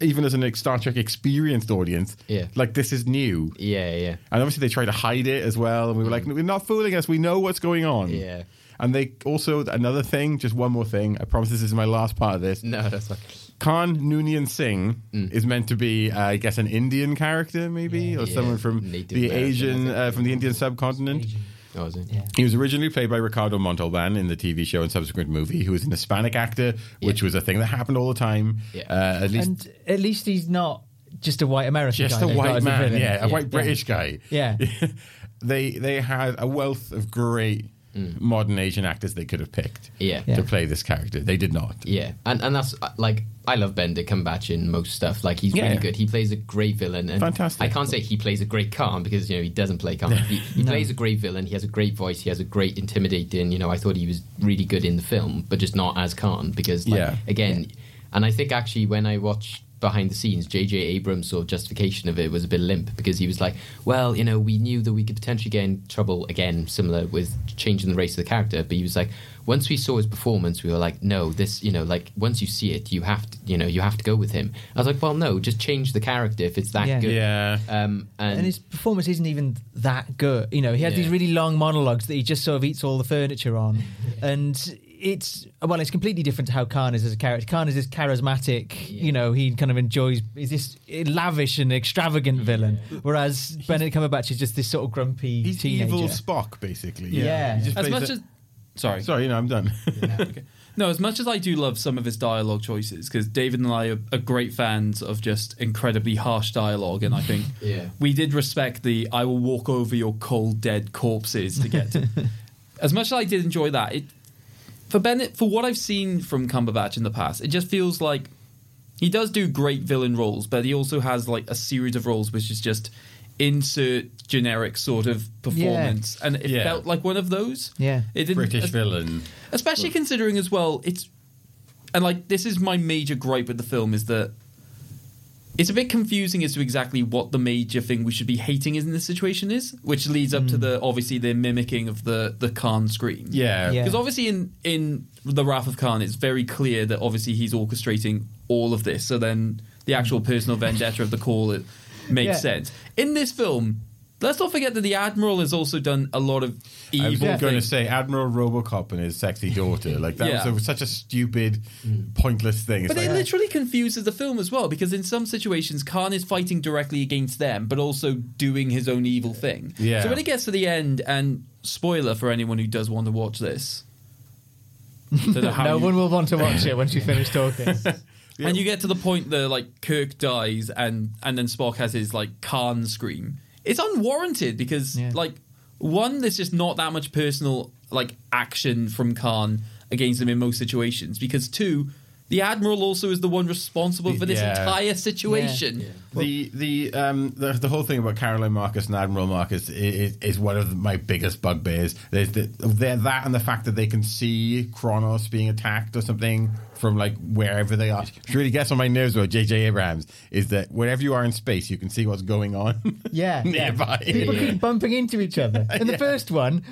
even as an Star Trek experienced audience, Yeah. like this is new. Yeah, yeah. And obviously they try to hide it as well. And we were like, we're not fooling us. We know what's going on. Yeah. And they also another thing, just one more thing. I promise this is my last part of this. No, that's fine. Khan Noonien Singh is meant to be, uh, I guess, an Indian character, maybe, or Yeah, someone from Native the Asian, uh, from the Indian subcontinent. Oh, is it? He was originally played by Ricardo Montalban in the TV show and subsequent movie. Who was an Hispanic actor, which was a thing that happened all the time. Yeah. Uh, at least And at least he's not just a white American. just guy a white man, villain. yeah, a white British guy. Yeah. they they had a wealth of great modern Asian actors they could have picked. Yeah. to play this character. They did not. Yeah, and and that's uh, like I love Benedict Cumberbatch in most stuff. Like he's Yeah. really good. He plays a great villain. And Fantastic. I can't say he plays a great Khan because you know he doesn't play Khan. He, he plays a great villain. He has a great voice. He has a great intimidating. You know, I thought he was really good in the film, but just not as Khan because like, Yeah. again, and I think actually when I watched behind the scenes, J.J. Abrams' sort of justification of it was a bit limp because he was like, well, you know, we knew that we could potentially get in trouble again, similar with changing the race of the character. But he was like, once we saw his performance, we were like, no, this, you know, like once you see it, you have to, you know, you have to go with him. I was like, well, no, just change the character if it's that Yeah. good. Yeah. Um, and, And his performance isn't even that good. You know, he has Yeah. these really long monologues that he just sort of eats all the furniture on. and it's, well, it's completely different to how Khan is as a character. Khan is this charismatic, you know, he kind of enjoys, he's this lavish and extravagant villain. Whereas Benedict Cumberbatch is just this sort of grumpy He's teenager. evil Spock, basically. Yeah. He just As much a- as sorry, Sorry, you know, I'm done. No, as much as I do love some of his dialogue choices, because David and I are, are great fans of just incredibly harsh dialogue, and I think Yeah. we did respect the "I will walk over your cold dead corpses" to get. to. as much as I did enjoy that, it for Bennett, for what I've seen from Cumberbatch in the past, it just feels like he does do great villain roles, but he also has like a series of roles which is just insert generic sort of performance, and it Yeah. felt like one of those. Yeah. it didn't. British es- villain. especially considering as well it's and like this is my major gripe with the film is that it's a bit confusing as to exactly what the major thing we should be hating in this situation is which leads up to hmm. the obviously the mimicking of the the Khan scream Yeah. Yeah. because obviously in in the Wrath of Khan it's very clear that obviously he's orchestrating all of this so then the actual personal vendetta of the call it makes Yeah. sense in this film let's not forget that the admiral has also done a lot of evil. I was evil going to say Admiral Robocop and his sexy daughter. Like that Yeah. was a, such a stupid, mm. pointless thing. It's But like, it literally confuses the film as well because in some situations Khan is fighting directly against them, but also doing his own evil thing. Yeah. So when it gets to the end, and spoiler for anyone who does want to watch this, don't know how no you- one will want to watch it once you finish talking. and you get to the point that like Kirk dies and and then Spock has his like Khan scream. It's unwarranted because Yeah. like one, there's just not that much personal like action from Khan against him in most situations. Because two, the admiral also is the one responsible for this Yeah. entire situation. the the um the, the whole thing about Caroline Marcus and Admiral Marcus is, is one of my biggest bugbears. There's the, they're that and the fact that they can see Kronos being attacked or something from like wherever they are. Which really gets on my nerves about J.J. Abrams is that wherever you are in space, you can see what's going on Yeah. nearby. People keep bumping into each other. In the first one,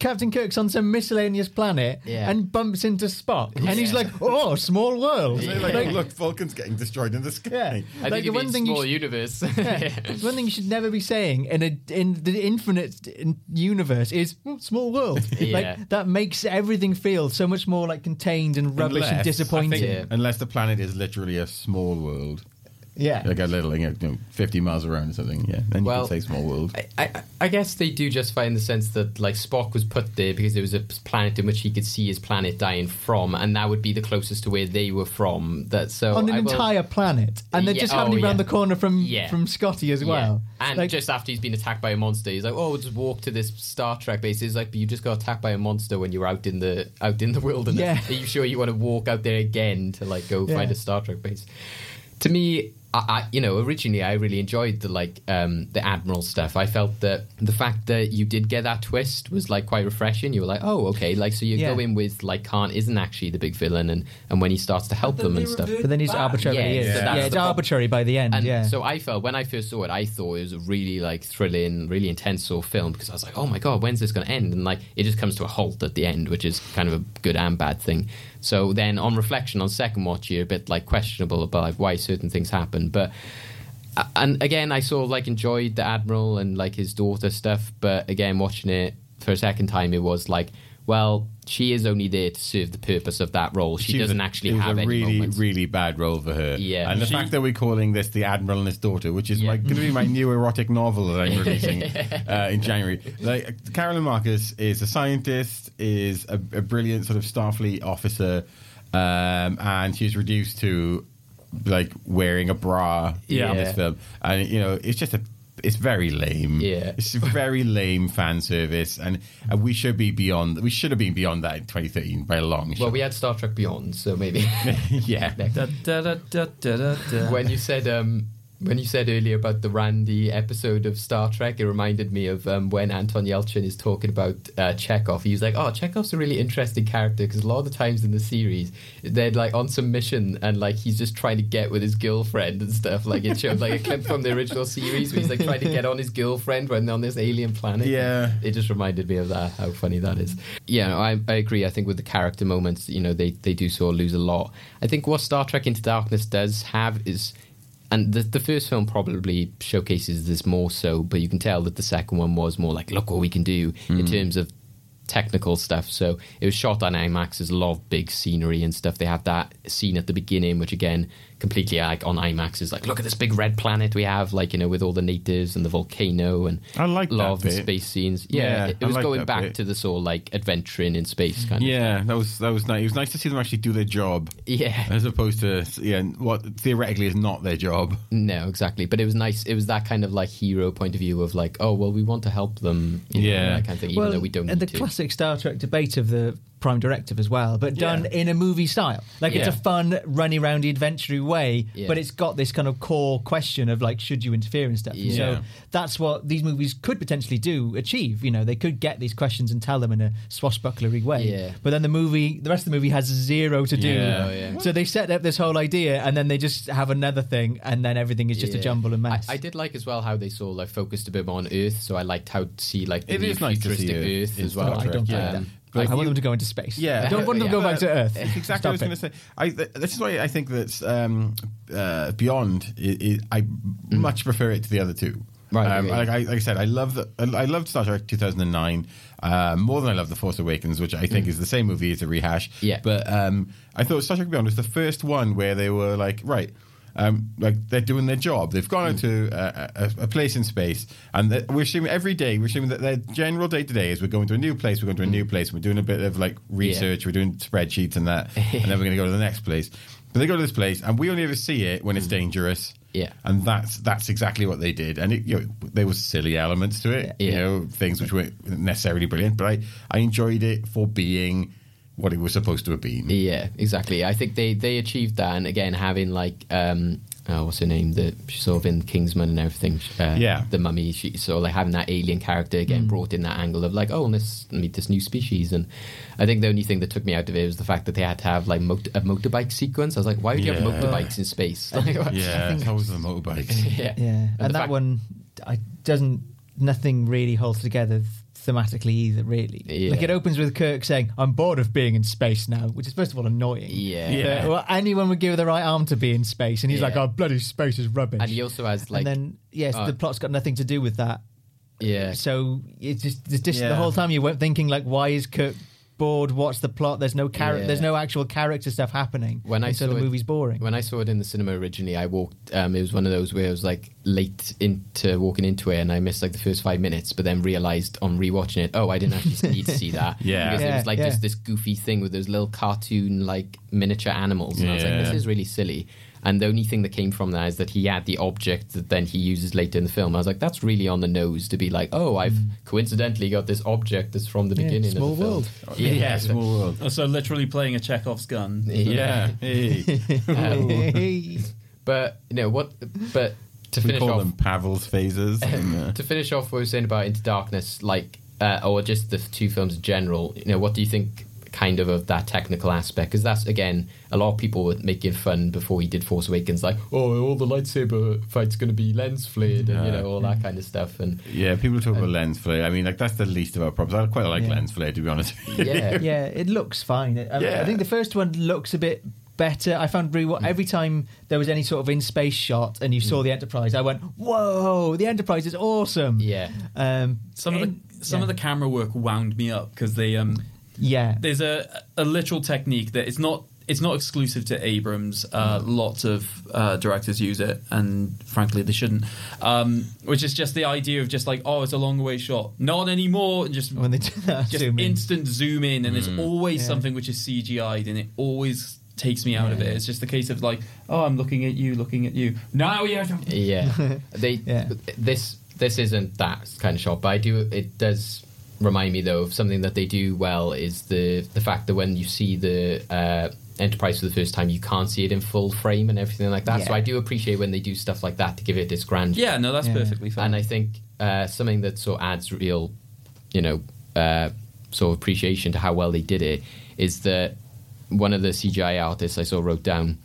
Captain Kirk's on some miscellaneous planet Yeah. and bumps into Spock, and he's like, "Oh, small world." They're like, Like, look, Vulcan's getting destroyed in the sky. yeah, I like think the one be thing you small sh- universe. yeah. one thing you should never be saying in a in the infinite universe is "Oh, small world. Yeah. Like that makes everything feel so much more like contained and rubbish Unless- and I disappointing. Yeah. Unless the planet is literally a small world. Yeah. like a little, you know, fifty miles around or something. Yeah, then you can say small world. I, I, I guess they do justify in the sense that like Spock was put there because it was a planet in which he could see his planet dying from, and that would be the closest to where they were from. That so on an I will- entire planet, and they're Yeah, just oh, happening around yeah. the corner from Yeah. from Scotty as well. Yeah. And Like- just after he's been attacked by a monster, he's like, "Oh, just walk to this Star Trek base." He's like, "But you just got attacked by a monster when you were out in the out in the wilderness. Yeah. Are you sure you want to walk out there again to like go Yeah. find a Star Trek base?" To me, I, I you know originally I really enjoyed the like um, the admiral stuff. I felt that the fact that you did get that twist was like quite refreshing. You were like, "Oh, okay." Like so you Yeah. go in with like Khan isn't actually the big villain, and and when he starts to help them and stuff. but then he's arbitrary. Yeah, is. so Yeah, it's the problem. arbitrary by the end. And yeah. so I felt when I first saw it, I thought it was a really like thrilling, really intense sort of film because I was like, oh my god, when's this going to end? And like it just comes to a halt at the end, which is kind of a good and bad thing. So then on reflection, on second watch, you're a bit like questionable about like, why certain things happen, but. And again, I sort of like enjoyed the admiral and like his daughter stuff, but again, watching it for a second time, it was like, well, she is only there to serve the purpose of that role. She, was doesn't a- actually it was have a any really, moments. really bad role for her. Yeah. and the She- fact that we're calling this the Admiral and his daughter, which is like going to be my new erotic novel that I'm releasing uh, in January. Like Carolyn Marcus is a scientist, is a, a brilliant sort of Starfleet officer, um, and she's reduced to like wearing a bra Yeah. in this film, and you know it's just a. It's very lame. Yeah. it's very lame fan service, and, and we should be beyond. We should have been beyond that in 2013 by a long shot. Well, we had Star Trek Beyond, so maybe. yeah. Da, da, da, da, da, da, da. when you said um when you said earlier about the Randy episode of Star Trek, it reminded me of um, when Anton Yelchin is talking about uh, Chekov. He was like, "Oh, Chekov's a really interesting character because a lot of the times in the series, they're like on some mission and like he's just trying to get with his girlfriend and stuff. Like it showed like a clip from the original series where he's like trying to get on his girlfriend when they're on this alien planet. Yeah. it just reminded me of that. How funny that is. Yeah, no, I, I agree. I think with the character moments, you know, they they do sort of lose a lot. I think what Star Trek Into Darkness does have is and the, the first film probably showcases this more so, but you can tell that the second one was more like, look what we can do in mm. terms of technical stuff. So it was shot on IMAX. There's a lot of big scenery and stuff. They have that scene at the beginning, which again, completely like on IMAX is like, look at this big red planet we have, like, you know, with all the natives and the volcano and I like love lot that the bit. space scenes. Yeah, Yeah, it, it was like going back bit. to the sort of like adventuring in space kind of Yeah, that was that was nice. It was nice to see them actually do their job, Yeah. as opposed to yeah, what theoretically is not their job. No, exactly. But it was nice. It was that kind of like hero point of view of like, oh well, we want to help them. You know, Yeah. that kind of thing. Even though we don't and need the to. classic Star Trek debate of the prime directive as well, but done in a movie style. Like it's a fun, runny roundy, adventure way, Yeah. but it's got this kind of core question of like, should you interfere and stuff. And Yeah. So that's what these movies could potentially do, achieve. You know, they could get these questions and tell them in a swashbucklery way. Yeah. But then the movie, the rest of the movie has zero to do. Yeah. Oh, yeah. So they set up this whole idea, and then they just have another thing, and then everything is just a jumble and mess. I, I did like as well how they sort of like focused a bit more on Earth. So I liked how to see like the It new nice to see futuristic Earth Earth, as Star well. I don't Trek, like yeah. that. Like I want you- them to go into space. Yeah. I don't want them to go back to Earth. That's exactly what I was going to say. I, th- this is why I think that um, uh, Beyond, i i I much prefer it to the other two. Right, Um, okay. like, I, like I said, I love the, I loved Star Trek 2009 uh, more than I love The Force Awakens, which I think is the same movie as a rehash. Yeah. But um, I thought Star Trek Beyond was the first one where they were like, right. Um, like they're doing their job. They've gone out to uh, a, a place in space, and we're assuming every day. We're assuming that their general day to day is we're going to a new place. We're going to a new place. We're doing a bit of like research. We're doing spreadsheets and that, and then we're going to go to the next place. But they go to this place, and we only ever see it when it's dangerous. Yeah. and that's that's exactly what they did. And it, you know, there were silly elements to it. You Yeah. know, things which weren't necessarily brilliant, but I I enjoyed it for being what it was supposed to have been. Yeah, exactly. I think they they achieved that, and again having like um. Oh, what's her name? The she's sort of in Kingsman and everything. Uh, Yeah. the mummy. She sort of like having that alien character again brought in that angle of like, oh, let's meet this new species. And I think the only thing that took me out of it was the fact that they had to have like mot- a motorbike sequence. I was like, why would you have motorbikes in space? Like, what- Yeah, it's always the motorbikes. yeah, Yeah, and, the that fact- one I, doesn't. Nothing really holds together thematically either. Really, Yeah. like it opens with Kirk saying, "I'm bored of being in space now," which is first of all annoying. Yeah. Yeah. Well, anyone would give the right arm to be in space, and he's Yeah. like, "Oh, bloody space is rubbish." And he also has like, and then yes, uh, the plot's got nothing to do with that. yeah, So it's just, it's just Yeah. the whole time you weren't thinking like, why is Kirk bored. What's the plot? There's no character. Yeah. There's no actual character stuff happening. when I saw the it, movie's boring. When I saw it in the cinema originally, I walked. Um, it was one of those where I was like late into walking into it, and I missed like the first five minutes, but then realized on rewatching it, oh, I didn't actually need to see that. Yeah. because it was like yeah. just this goofy thing with those little cartoon like miniature animals, and I was like, Yeah. this is really silly. And the only thing that came from that is that he had the object that then he uses later in the film. I was like, that's really on the nose to be like, oh, I've coincidentally got this object that's from the Yeah, beginning small of the film. world. Yeah, yeah, small world. So literally playing a Chekhov's gun. Yeah. Hey. Hey. But you know what? But to we finish call off, them Pavel's phases. and, uh, to finish off what we were saying about Into Darkness, like, uh, or just the two films in general, you know, what do you think kind of of that technical aspect? Because that's, again, a lot of people were making fun before he did Force Awakens, like, oh, all the lightsaber fight's going to be lens flared and, you know, all that kind of stuff. And yeah, people talk about lens flare. I mean, like that's the least of our problems. I quite like Yeah. lens flare, to be honest. yeah. yeah, it looks fine. I, Yeah. I think the first one looks a bit better. I found re- every time there was any sort of in space shot and you saw the Enterprise, I went, "Whoa, the Enterprise is awesome!" Yeah. Um, Some of the some yeah. of the camera work wound me up because they um yeah, there's a a literal technique that it's not it's not exclusive to Abrams. Uh, lots of uh, directors use it, and frankly, they shouldn't. Um, which is just the idea of just like, oh, it's a long way shot. Not anymore. And just when they do that, just zoom in. instant zoom in, and it's always Yeah. something which is CGI'd, and it always takes me out of it. It's just a case of like, oh, I'm looking at you, looking at you. Now you have to. Yeah, they Yeah. this this isn't that kind of shot, but I do. It does remind me though of something that they do well is the the fact that when you see the uh, Enterprise for the first time, you can't see it in full frame and everything like that. So I do appreciate when they do stuff like that to give it this grand. Yeah, no, that's Yeah. perfectly fine. and I think uh, something that sort of adds real, you know, uh, sort of appreciation to how well they did it is that one of the CGI artists I saw wrote down.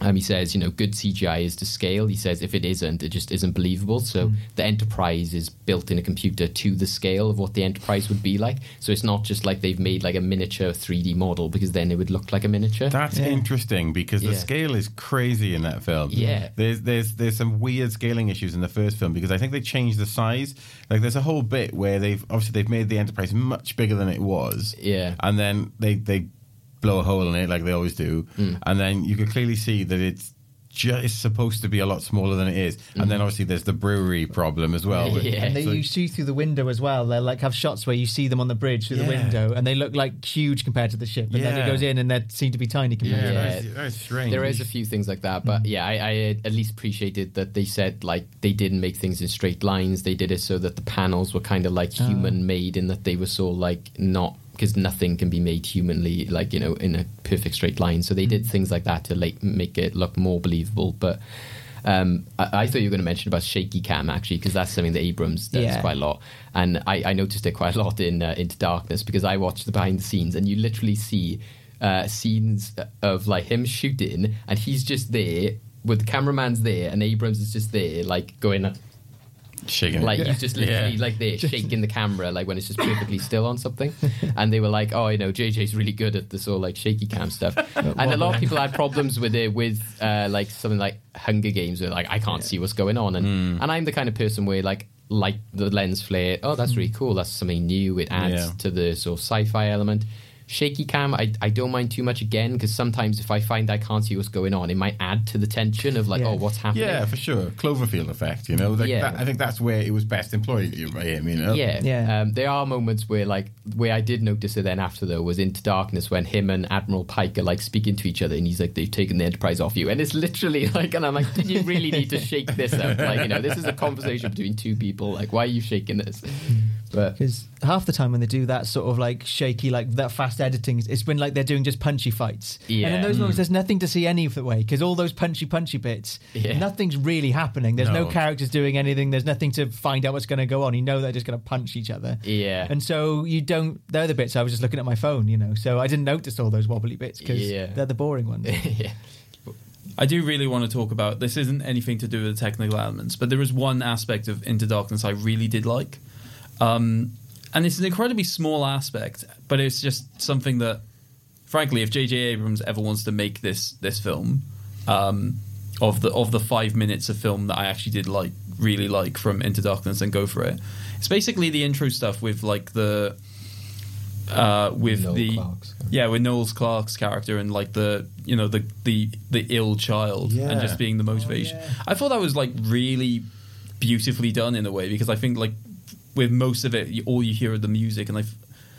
Um, he says, you know, good CGI is to scale. He says, if it isn't, it just isn't believable. So the Enterprise is built in a computer to the scale of what the Enterprise would be like. So it's not just like they've made like a miniature 3D model because then it would look like a miniature. That's interesting because the Yeah. scale is crazy in that film. Yeah. there's there's there's some weird scaling issues in the first film because I think they changed the size. Like there's a whole bit where they've obviously they've made the Enterprise much bigger than it was. Yeah. and then they they blow a hole in it like they always do, Hmm. and then you can clearly see that it's. Just supposed to be a lot smaller than it is, and mm. then obviously there's the brewery problem as well. Yeah. And they So- you see through the window as well. They like have shots where you see them on the bridge through the window, and they look like huge compared to the ship. And then it goes in, and they seem to be tiny compared. yeah, to Yeah. That's, that's strange. There is a few things like that, but mm. yeah, I, I at least appreciated that they said like they didn't make things in straight lines. They did it so that the panels were kind of like ah. human made, in that they were so like not because nothing can be made humanly like you know in a perfect straight line. So they did things like that to like make it look more believable. But um, I, I thought you were going to mention about shaky cam actually because that's something that Abrams does Yeah. quite a lot, and I, I noticed it quite a lot in uh, Into Darkness because I watched the behind the scenes and you literally see uh, scenes of like him shooting and he's just there with the cameraman's there and Abrams is just there like going shaking. it. like he's just literally Yeah. like there shaking the camera like when it's just perfectly still on something and they were like oh you know JJ's really good at this all like shaky cam stuff and a lot of people had problems with it with uh, like something like Hunger Games where like I can't see what's going on and Hmm. and I'm the kind of person where like like the lens flare oh that's really cool that's something new it adds Yeah. to the sort of sci-fi element shaky cam I, I don't mind too much again because sometimes if I find I can't see what's going on it might add to the tension of like Yeah. oh what's happening Yeah, for sure. Cloverfield effect, you know. Like Yeah. that, I think that's where it was best employed by him, you know. Yeah, Yeah. Um, there are moments where, like, where I did notice it. Then after though was into darkness when him and Admiral Pike are like speaking to each other, and he's like, "They've taken the Enterprise off you," and it's literally like, and I'm like, "Did you really need to shake this up? Like, you know, this is a conversation between two people. Like, why are you shaking this?" But Because half the time when they do that sort of like shaky, like that fast editing, it's when like they're doing just punchy fights. Yeah. And Yeah. in those moments, there's nothing to see any of the way because all those punchy, punchy bits, Yeah. nothing's really happening. There's no. No. characters doing anything. There's nothing to find out what's going to go on. You know they're just going to punch each other. yeah, And so you don't. They're the bits I was just looking at my phone, you know. So I didn't notice all those wobbly bits because Yeah. they're the boring ones. yeah, I do really want to talk about this. Isn't anything to do with the technical elements, but there is one aspect of Into Darkness I really did like, um, and it's an incredibly small aspect, but it's just something that, frankly, if J.J. Abrams ever wants to make this this film, um, of the of the five minutes of film that I actually did like really like from Into Darkness, and go for it. It's basically the intro stuff with like the uh, with Noel the Clarke's yeah with Noel Clarke's character and like the you know the the the ill child and just being the motivation. I thought that was like really beautifully done in a way because I think like with most of it, you- all you hear are the music and I.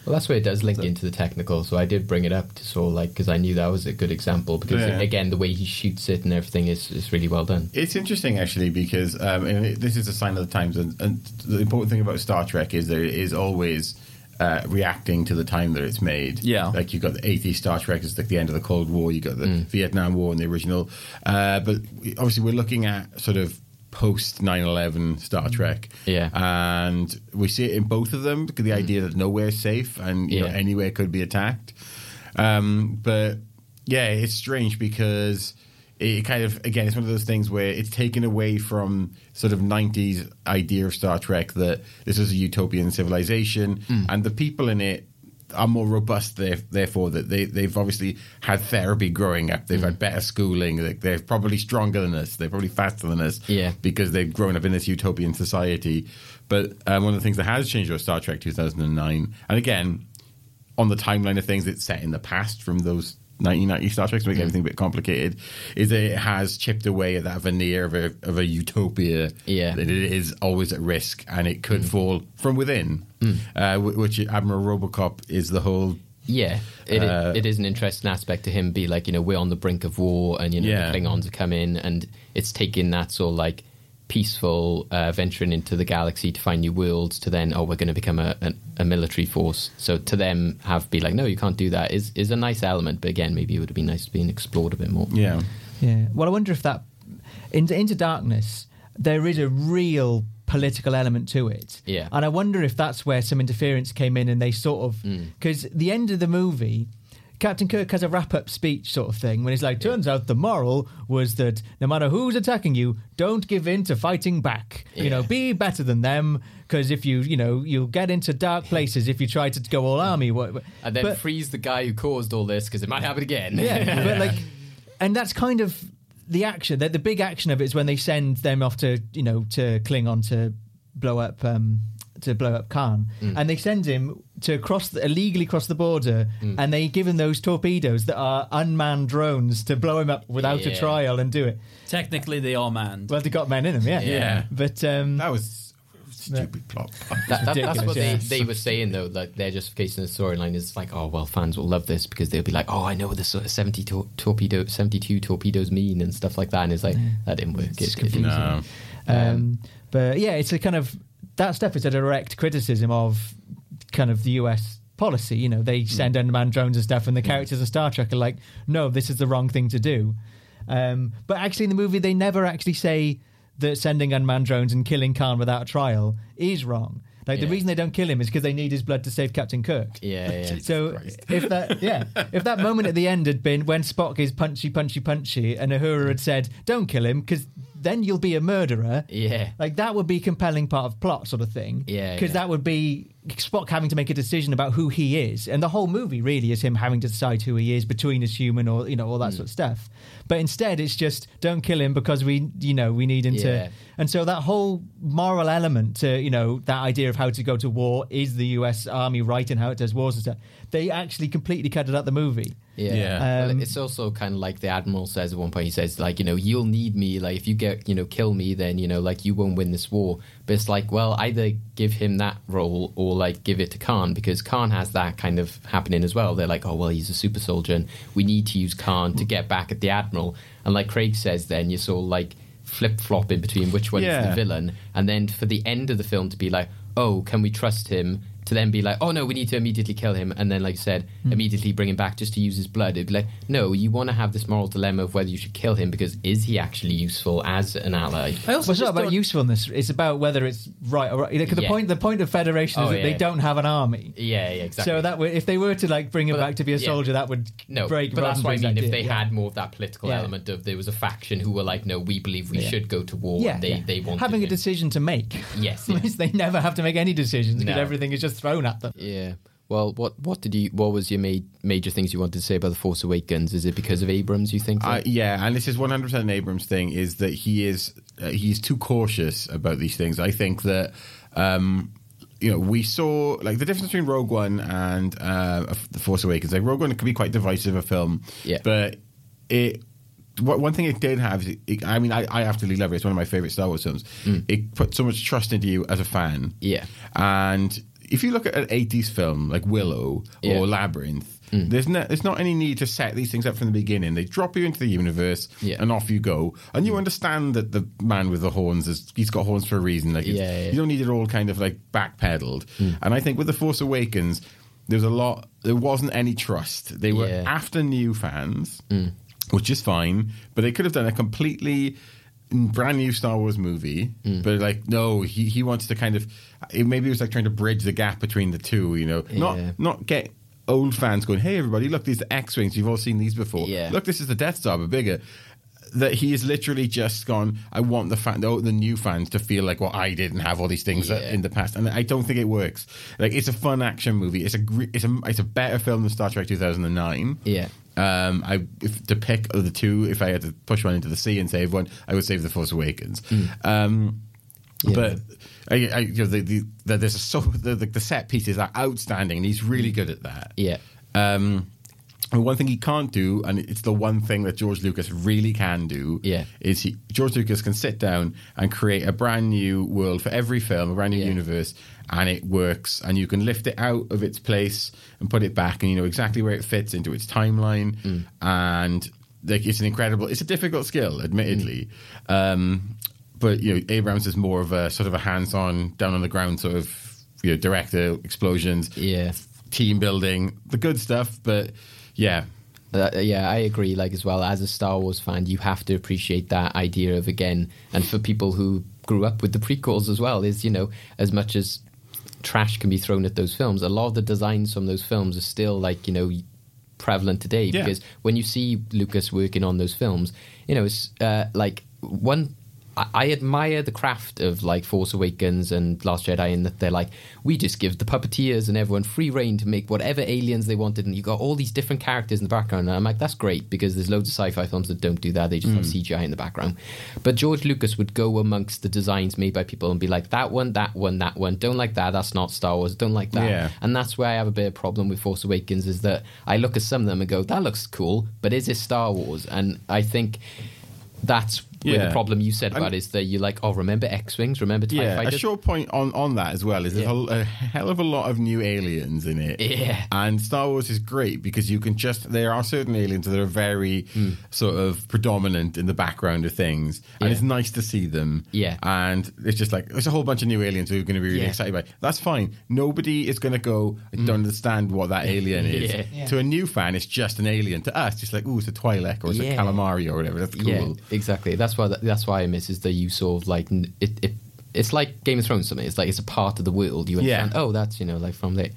Well, that's where it does link into the technical. So I did bring it up to sort of like because I knew that was a good example because Yeah. again the way he shoots it and everything is, is really well done. It's interesting actually because um, and it, this is a sign of the times, and, and the important thing about Star Trek is that it is always uh, reacting to the time that it's made. Yeah. like you've got the '80s Star Trek, it's like the end of the Cold War. you've got the Vietnam War and the original, uh, but obviously we're looking at sort of post 9-11 Star mm. Trek. Yeah. and we see it in both of them the idea mm. that nowhere's safe and you know anywhere could be attacked. Um, but yeah, it's strange because it kind of again it's one of those things where it's taken away from sort of 90s idea of Star Trek that this is a utopian civilization mm. and the people in it are more robust therefore that they, they've obviously had therapy growing up. They've had better schooling. They, they're probably stronger than us. They're probably faster than us Yeah. because they've grown up in this utopian society. But um, one of the things that has changed about Star Trek 2009 and again on the timeline of things, it's set in the past from those 1990 Star Trek to make Mm. everything a bit complicated. Is that it has chipped away at that veneer of a of a utopia. Yeah. Mm. that it is always at risk and it could fall from within. Uh, which Admiral Robocop is the whole. Yeah, it, Uh, it is an interesting aspect to him. Be like, you know, we're on the brink of war, and you know, Yeah. the Klingons are coming, and it's taking that sort of like peaceful uh, venturing into the galaxy to find new worlds to then, oh, we're going to become a, a, a military force. So to them, have be like, no, you can't do that. Is is a nice element, but again, maybe it would have been nice to be explored a bit more. Yeah. Yeah. Well, I wonder if that into into darkness there is a real political element to it. Yeah. And I wonder if that's where some interference came in, and they sort of because the end of the movie. Captain Kirk has a wrap up speech sort of thing when he's like, turns out the moral was that no matter who's attacking you, don't give in to fighting back. You know, be better than them because if you, you know, you'll get into dark places if you try to go all army. What- And then but- freeze the guy who caused all this because it might happen again. yeah, but like, and that's kind of the action. The, the big action of it is when they send them off to you know to Klingon to blow up um, to blow up Khan, Mm. and they send him to cross the, illegally cross the border, Mm. and they give him those torpedoes that are unmanned drones to blow him up without a trial and do it. Technically, they are manned. Well, they got men in them, yeah, Yeah. But um, that was stupid plot. That, that, that's what they, yeah. they were saying though. Like their justification of the storyline is like, oh well, fans will love this because they'll be like, oh, I know what the sort of seventy tor- torpedo, seventy-two torpedoes mean and stuff like that. And it's like that didn't work. It- it didn't. No. Um, but yeah, it's a kind of that stuff is a direct criticism of kind of the US policy. You know, they send unmanned drones and stuff, and the characters of Star Trek are like, no, this is the wrong thing to do. Um, but actually, in the movie, they never actually say that sending unmanned drones and killing Khan without a trial is wrong. Like the reason they don't kill him is because they need his blood to save Captain Kirk. Yeah, yeah. So if that yeah, if that moment at the end had been when Spock is punchy, punchy, punchy, and Uhura had said, "Don't kill him," because then you'll be a murderer. Yeah. Like that would be a compelling part of plot, sort of thing. Yeah, because yeah. that would be Spock having to make a decision about who he is, and the whole movie really is him having to decide who he is between as human or you know all that mm. sort of stuff. But instead, it's just don't kill him because we you know we need him Yeah. to. And so that whole moral element to you know that idea of how to go to war is the U.S. Army right and how it does wars and stuff. They actually completely cut it out the movie. Yeah. Yeah. Well, Um, it's also kind of like the admiral says at one point. He says like, you know, you'll need me. Like, if you get, you know, kill me, then you know, like, you won't win this war. But it's like, well, either give him that role or like give it to Khan because Khan has that kind of happening as well. They're like, oh well, he's a super soldier, and we need to use Khan to get back at the admiral. And like Craig says, then you're sort of like flip flopping between which one's Yeah. the villain, and then for the end of the film to be like, oh, can we trust him? To then be like, oh no, we need to immediately kill him, and then like you said, Hmm. immediately bring him back just to use his blood. It'd be like, no, you want to have this moral dilemma of whether you should kill him because is he actually useful as an ally? I also Well, it's not about don't- usefulness. It's about whether it's right or right. Like, the Yeah. point, the point of Federation is Oh, that they don't have an army. Yeah, yeah, exactly. So that would, if they were to like bring him But back to be a yeah. soldier, that would no, break. but that's what I Roddenberry's mean. If they yeah. had more of that political Yeah. element of there was a faction who were like, no, we believe we Yeah. should go to war. yeah, they yeah. they wanted having a decision to make. Yes, yeah. Whereas they never have to make any decisions because No. everything is just thrown at them. Yeah. Well, what what did you? What was your ma- major things you wanted to say about the Force Awakens? Is it because of Abrams? You think? Uh, yeah, and this is 100% an Abrams thing is that he is uh, he's too cautious about these things. I think that um, you know, we saw like the difference between Rogue One and uh, The Force Awakens. Like Rogue One could be quite divisive a film, Yeah. but it. What, one thing it did have, is it, I mean, I, I absolutely love it. It's one of my favorite Star Wars films. It put so much trust into you as a fan. Yeah. And if you look at an 80s film like Willow Yeah. or Labyrinth, mm. there's, no, there's not any need to set these things up from the beginning. They drop you into the universe Yeah. and off you go. And you mm. understand that the man with the horns, is, he's got horns for a reason. Like Yeah. You don't need it all kind of like backpedaled. Mm. And I think with The Force Awakens, there's a lot, there wasn't any trust. They were after new fans, which is fine, but they could have done a completely brand new Star Wars movie, mm. but like no, he he wants to kind of it maybe it was like trying to bridge the gap between the two, you know, Yeah. not not get old fans going, hey everybody, look these are X wings, you've all seen these before. Yeah. Look, this is the Death Star, but bigger. That he is literally just gone. I want the fan, the, the new fans to feel like, well, I didn't have all these things Yeah. in the past, and I don't think it works. Like, it's a fun action movie. It's a it's a it's a better film than Star Trek 2009. Yeah. Um, I if to pick of the two, if I had to push one into the sea and save one, I would save the Force Awakens. Um, Yeah. But I, I, you know, the, the, the, there's a so the, the, set pieces are outstanding, and he's really good at that. Yeah. Um, one thing he can't do, and it's the one thing that George Lucas really can do, Yeah. is he George Lucas can sit down and create a brand new world for every film, a brand new Yeah. universe, and it works. And you can lift it out of its place and put it back, and you know exactly where it fits into its timeline. Mm. And like it's an incredible, it's a difficult skill, admittedly. Mm. Um, but you know, Abrams is more of a sort of a hands-on, down on the ground sort of you know director, explosions, Yeah. team building, the good stuff. But yeah, Uh, yeah, I agree. Like as well as a Star Wars fan, you have to appreciate that idea of again, and for people who grew up with the prequels as well, is you know as much as trash can be thrown at those films, a lot of the designs from those films are still like you know prevalent today Yeah. because when you see Lucas working on those films, you know it's uh, like one. I- admire the craft of like Force Awakens and Last Jedi in that they're like we just give the puppeteers and everyone free reign to make whatever aliens they wanted, and you got all these different characters in the background. And I'm like, that's great because there's loads of sci-fi films that don't do that; they just have mm. CGI in the background. But George Lucas would go amongst the designs made by people and be like, that one, that one, that one, don't like that. That's not Star Wars. Don't like that. Yeah. And that's where I have a bit of problem with Force Awakens is that I look at some of them and go, that looks cool, but is it Star Wars? And I think that's where Yeah. the problem you said And- about is that you're like, oh, remember X Wings? Remember TIE yeah. A short point on on that as well is there's Yeah. a, a hell of a lot of new aliens in it. Yeah. and Star Wars is great because you can just there are certain aliens that are very sort of predominant in the background of things, and Hmm. Yeah. it's nice to see them. Yeah. and it's just like there's a whole bunch of new aliens who are going to be really Yeah. excited by. it. That's fine. Nobody is going to go. I don't understand what that alien is. Hmm. Yeah. To a new fan, it's just an alien. To us, just like oh, it's a Twi'lek or it's Yeah. a calamari or whatever. That's cool. Yeah, exactly. That's why that's why I miss is the use of like it, it. It's like Game of Thrones. Something. It's like it's a part of the world. You Yeah. understand? Oh, that's you know like from there.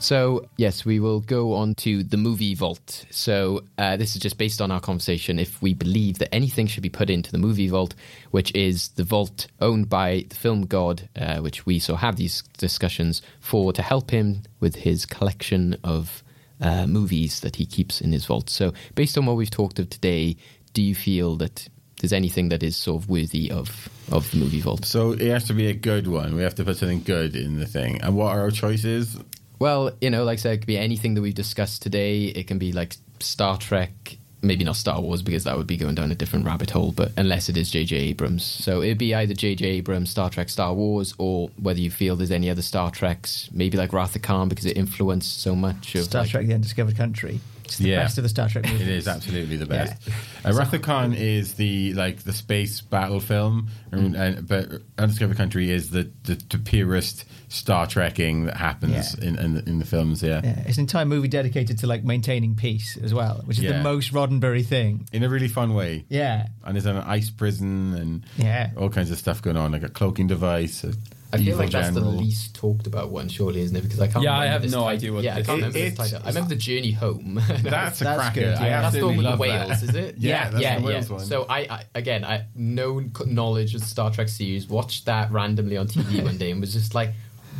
So yes, we will go on to the movie vault. So uh, this is just based on our conversation. If we believe that anything should be put into the movie vault, which is the vault owned by the film god, uh, which we so have these discussions for to help him with his collection of uh, movies that he keeps in his vault. So based on what we've talked of today, do you feel that there's anything that is sort of worthy of of the movie vault? So it has to be a good one. We have to put something good in the thing. And what are our choices? Well, you know, like I said, it could be anything that we've discussed today. It can be like Star Trek, maybe not Star Wars because that would be going down a different rabbit hole, but unless it is J.J. Abrams. So it'd be either J.J. Abrams, Star Trek, Star Wars, or whether you feel there's any other Star Treks, maybe like Wrath of Khan because it influenced so much of Star like, Trek: The Undiscovered Country. It's the Yeah. best of the Star Trek movies. It is absolutely the best. Uh, Wrath of Khan is the like the space battle film, and, and, but Undiscovered Country is the, the, the purest Star Trekking that happens Yeah. in, in the, in the films. Yeah. Yeah, it's an entire movie dedicated to like maintaining peace as well, which is Yeah. the most Roddenberry thing. in a really fun way. Yeah, And there's an ice prison and Yeah. all kinds of stuff going on, like a cloaking device. A I feel evil like that's the least talked about one, surely, isn't it? Because I can't. Yeah, I have this no title. idea what Yeah, I can't is. remember this title. I remember the Journey Home. That's a That's cracker. good, I yeah. That's the one with the love whales, that. is it? Yeah, that's yeah, the whales yeah. one. So I, I again, I no knowledge of the Star Trek series. Watched that randomly on TV one day and was just like,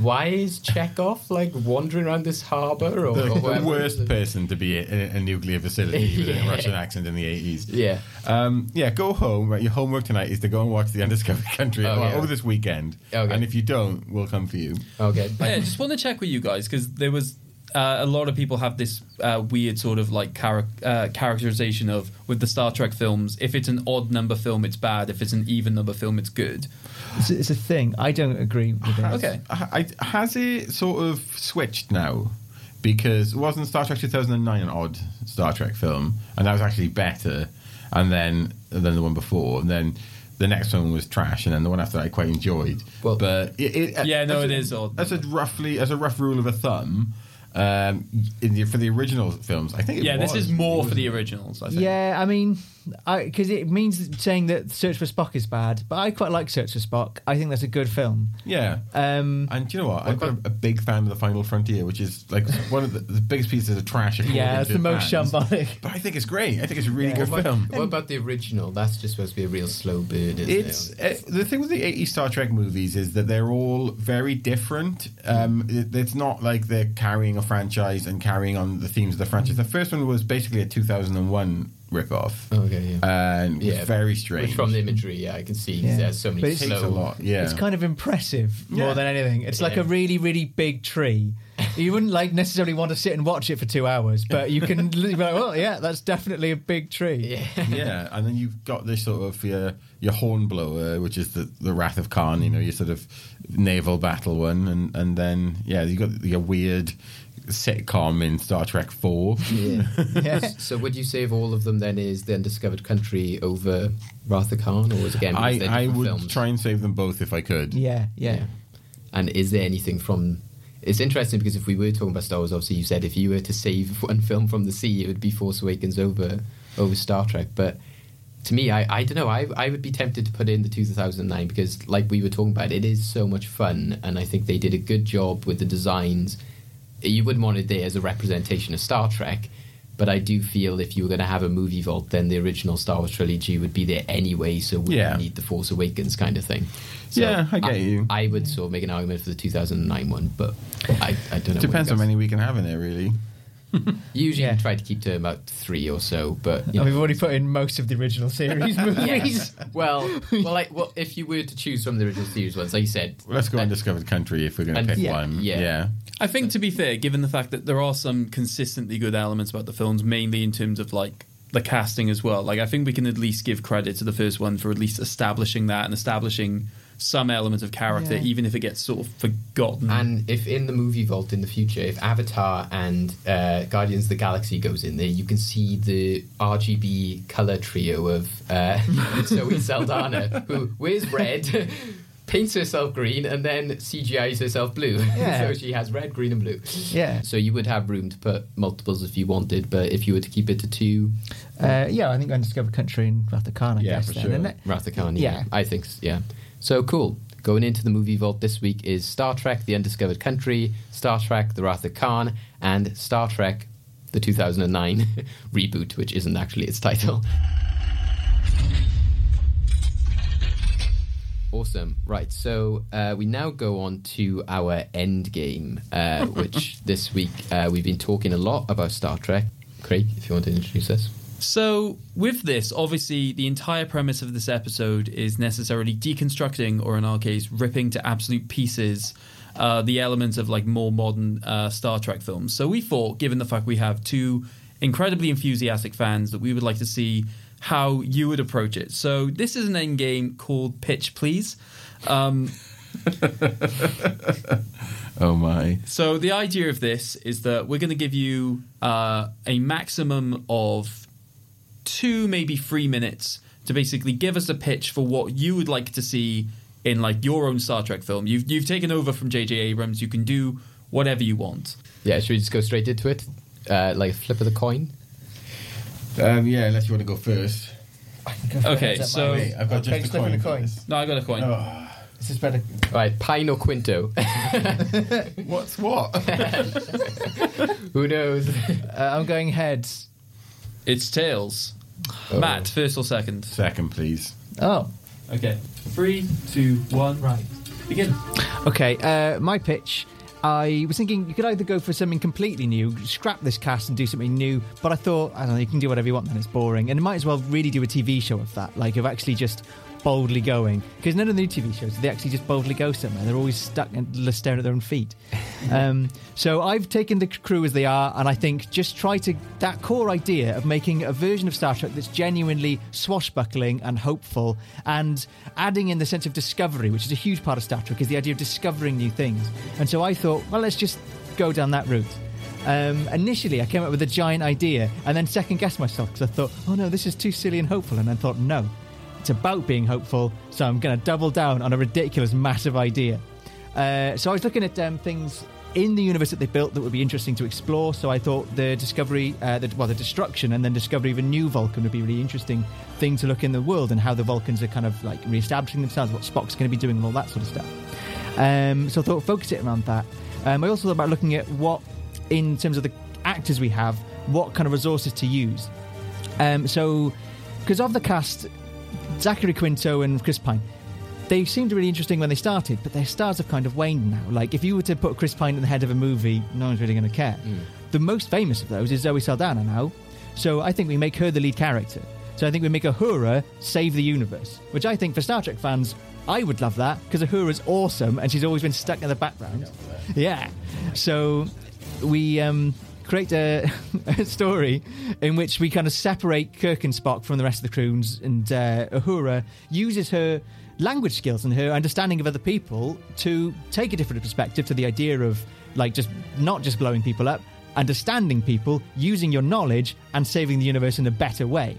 Why is Chekov like wandering around this harbour? Or, the, or the worst person to be in a, a nuclear facility with a Russian accent in the 80s. Yeah. Um, yeah, go home. Right, your homework tonight is to go and watch The Undiscovered Country Okay. well, over this weekend. Okay. And if you don't, we'll come for you. Okay. yeah, just want to check with you guys because there was uh, a lot of people have this uh, weird sort of like char- uh, characterization of with the Star Trek films. If it's an odd number film, it's bad. If it's an even number film, it's good. It's, it's a thing. I don't agree with that. Okay. I, I- has it sort of switched now? Because wasn't Star Trek 2009 an odd Star Trek film? And that was actually better and then than the one before. And then the next one was trash, and then the one after that I quite enjoyed. Well- but it, it, Yeah, no, as it a- is odd. As a roughly, as a rough rule of a thumb, um, in the, for the original films, I think. It Yeah, this is more for the originals. I think. Yeah, I mean, because it means saying that Search for Spock is bad, but I quite like Search for Spock. I think that's a good film. Yeah. Um, And do you know what? I'm a, a big fan of the Final Frontier, which is like one of the, the biggest pieces of trash. yeah, it's the most fans. shambolic. But I think it's great. I think it's a really Yeah. good What film. about, what about the original? That's just supposed to be a real slow bird, isn't It's it? uh, the thing with the 80s Star Trek movies is that they're all very different. Um, it, it's not like they're carrying a franchise and carrying on the themes of the franchise. The first one was basically a 2001 ripoff. Okay, yeah. And it Yeah, very strange. Which from the imagery, yeah, I can see Yeah. there's so many But it's- Takes slow. a lot. Yeah. It's kind of impressive Yeah. more than anything. It's like Yeah. a really, really big tree. You wouldn't like necessarily want to sit and watch it for two hours, but you can be like, "Oh, yeah, that's definitely a big tree." Yeah. yeah, and then you've got this sort of your your hornblower, which is the the Wrath of Khan. You know, your sort of naval battle one, and and then yeah, you got your weird sitcom in Star Trek Four. Yeah. So would you say of all of them then is the Undiscovered Country over Wrath of Khan, or is it again I I would films? try and save them both if I could. yeah, yeah. And is there anything from? It's interesting because if we were talking about Star Wars, obviously you said if you were to save one film from the sea, it would be Force Awakens over over Star Trek. But to me, I, I don't know. I I would be tempted to put in the 2009 because, like we were talking about, it is so much fun, and I think they did a good job with the designs. You wouldn't want it there as a representation of Star Trek. But I do feel if you were going to have a movie vault, then the original Star Wars trilogy would be there anyway, so we Yeah. need the Force Awakens kind of thing. So Yeah, I get you. I would sort of make an argument for the 2009 one, but I, I don't know. Depends what how many we can have in there, really. Usually Yeah. you try to keep to about three or so, but you know. we've already put in most of the original series movies. Yes. well, well, like, well, if you were to choose from the original series ones, like you said, Let's go uh, Undiscovered Country if we're going to pick yeah, one. yeah. yeah. I think to be fair, given the fact that there are some consistently good elements about the films, mainly in terms of like the casting as well. Like I think we can at least give credit to the first one for at least establishing that and establishing some element of character, Yeah. even if it gets sort of forgotten. And if in the movie vault in the future, if Avatar and uh, Guardians of the Galaxy goes in there, you can see the RGB color trio of uh, Zoe Saldana, who wears red, paints herself green, and then CGIs herself blue. Yeah. so she has red, green, and blue. Yeah. So you would have room to put multiples if you wanted, but if you were to keep it to two, Uh, yeah, I think Undiscovered Country and Wrath of Khan, I Yeah, guess. for then. sure. Wrath of Khan, Yeah. yeah. I think, yeah. So cool. Going into the movie vault this week is Star Trek The Undiscovered Country, Star Trek The Wrath of Khan, and Star Trek the 2009 reboot, which isn't actually its title. Awesome. Right. So uh, we now go on to our end game, uh, which this week uh, we've been talking a lot about Star Trek. Craig, if you want to introduce us. So, with this, obviously, the entire premise of this episode is necessarily deconstructing, or in our case, ripping to absolute pieces, uh, the elements of like more modern uh, Star Trek films. So, we thought, given the fact we have two incredibly enthusiastic fans, that we would like to see how you would approach it. So, this is an end game called Pitch Please. Um, Oh my. so the idea of this is that we're going to give you uh, a maximum of two, maybe three minutes to basically give us a pitch for what you would like to see in like your own Star Trek film. You've you've taken over from J.J. Abrams. You can do whatever you want. Yeah, should we just go straight into it? Uh, like a flip of the coin? Um, yeah, unless you want to go first. Okay, so Wait, I've got just flip the of coin. the coin. no, I got a coin. Oh, This is better. Right, Pine or Quinto? what's what? Who knows? Uh, I'm going heads. It's tails. Oh. Matt, first or second? Second, please. Oh, Okay, three, two, one. right. Begin. Okay, uh, my pitch. I was thinking you could either go for something completely new, scrap this cast and do something new, but I thought, I don't know, you can do whatever you want then, it's boring. And it might as well really do a TV show of that, like of actually just boldly going. Because none of the new TV shows, they actually just boldly go somewhere. They're always stuck and staring at their own feet. um, so I've taken the crew as they are, and I think just try to, that core idea of making a version of Star Trek that's genuinely swashbuckling and hopeful, and adding in the sense of discovery, which is a huge part of Star Trek, is the idea of discovering new things. And so I thought, well, let's just go down that route. Um, initially, I came up with a giant idea and then second guessed myself because I thought, oh no, this is too silly and hopeful. And I thought, no, it's about being hopeful, so I'm going to double down on a ridiculous, massive idea. Uh, so I was looking at um, things in the universe that they built that would be interesting to explore. So I thought the discovery, uh, the, well, the destruction and then discovery of a new Vulcan would be a really interesting thing to look in the world and how the Vulcans are kind of like re-establishing themselves, what Spock's going to be doing, and all that sort of stuff. Um, so I thought focus it around that. Um, I also thought about looking at what, in terms of the actors we have, what kind of resources to use. Um, so, because of the cast, Zachary Quinto and Chris Pine, they seemed really interesting when they started, but their stars have kind of waned now. Like, if you were to put Chris Pine at the head of a movie, no one's really going to care. The most famous of those is Zoe Saldana now. So I think we make her the lead character. So I think we make Uhura save the universe, which I think for Star Trek fans, I would love that because Uhura's awesome and she's always been stuck in the background. Yeah. So we um, create a, a story in which we kind of separate Kirk and Spock from the rest of the crews, and uh, Uhura uses her language skills and her understanding of other people to take a different perspective to the idea of like just not just blowing people up, understanding people, using your knowledge, and saving the universe in a better way.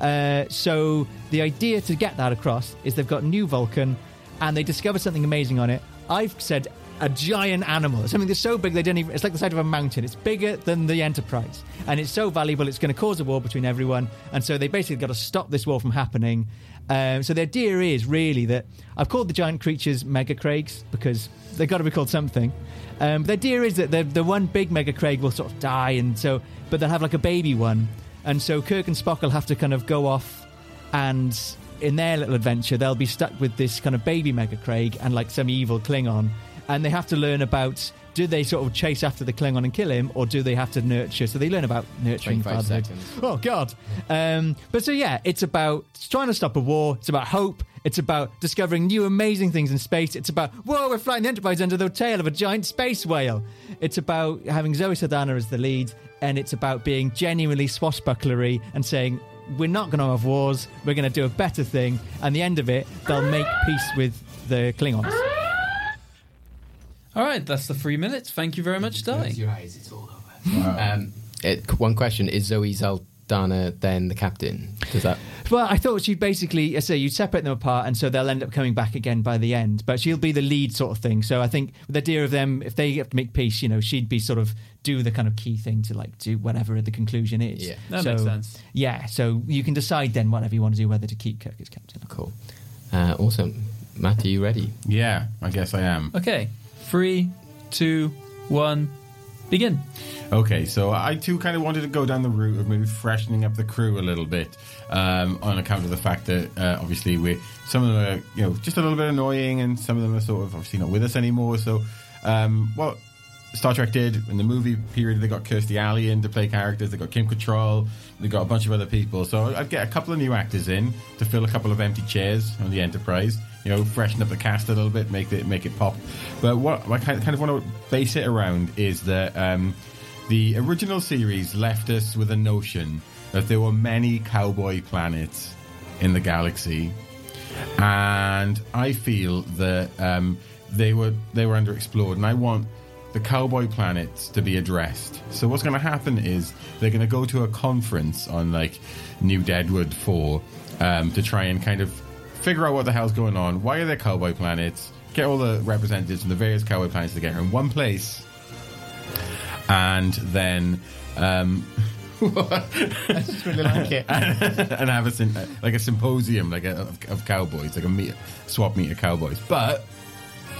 Uh, so the idea to get that across is they've got new Vulcan, and they discover something amazing on it. I've said a giant animal, something that's so big they don't even. It's like the size of a mountain. It's bigger than the Enterprise, and it's so valuable. It's going to cause a war between everyone, and so they basically got to stop this war from happening. Um, so the idea is really that I've called the giant creatures Mega Craigs because they've got to be called something. Um, the idea is that the the one big Mega Craig will sort of die, and so but they'll have like a baby one, and so Kirk and Spock will have to kind of go off and in their little adventure, they'll be stuck with this kind of baby Mega Craig and like some evil Klingon, and they have to learn about do they sort of chase after the Klingon and kill him, or do they have to nurture? So they learn about nurturing 25 fatherhood. seconds. Oh God! Um, but so yeah, it's about trying to stop a war. It's about hope. It's about discovering new amazing things in space. It's about whoa, we're flying the Enterprise under the tail of a giant space whale. It's about having Zoe Saldana as the lead, and it's about being genuinely swashbucklery and saying we're not going to have wars. We're going to do a better thing. And the end of it, they'll make peace with the Klingons. All right, that's the three minutes. Thank you very much, Di. your eyes, it's all over. Um, it, one question is Zoe Saldana then the captain? Does that? Well, I thought she'd basically, I say, you'd separate them apart, and so they'll end up coming back again by the end. But she'll be the lead sort of thing. So I think the idea of them, if they have to make peace, you know, she'd be sort of do the kind of key thing to like do whatever the conclusion is. Yeah. That so, makes sense. Yeah, so you can decide then whatever you want to do, whether to keep Kirk as captain. Cool. Uh, awesome. Matt, are you ready? Yeah, I guess I am. Okay, three, two, one, begin. Okay, so I too kind of wanted to go down the route of maybe freshening up the crew a little bit, um, on account of the fact that uh, obviously we some of them are you know just a little bit annoying, and some of them are sort of obviously not with us anymore. So, um, what Star Trek did in the movie period, they got Kirstie Alley in to play characters, they got Kim Cattrall, they got a bunch of other people. So I'd get a couple of new actors in to fill a couple of empty chairs on the Enterprise. You know, freshen up the cast a little bit, make it make it pop. But what I kind of, want to base it around is that. Um, the original series left us with a notion that there were many cowboy planets in the galaxy, and I feel that um, they were they were underexplored, and I want the cowboy planets to be addressed. So what's going to happen is they're going to go to a conference on like New Deadwood Four um, to try and kind of figure out what the hell's going on. Why are there cowboy planets? Get all the representatives from the various cowboy planets together in one place and then um, I just really like it. and have a like a symposium like a, of, of cowboys, like a meet, swap meet of cowboys. But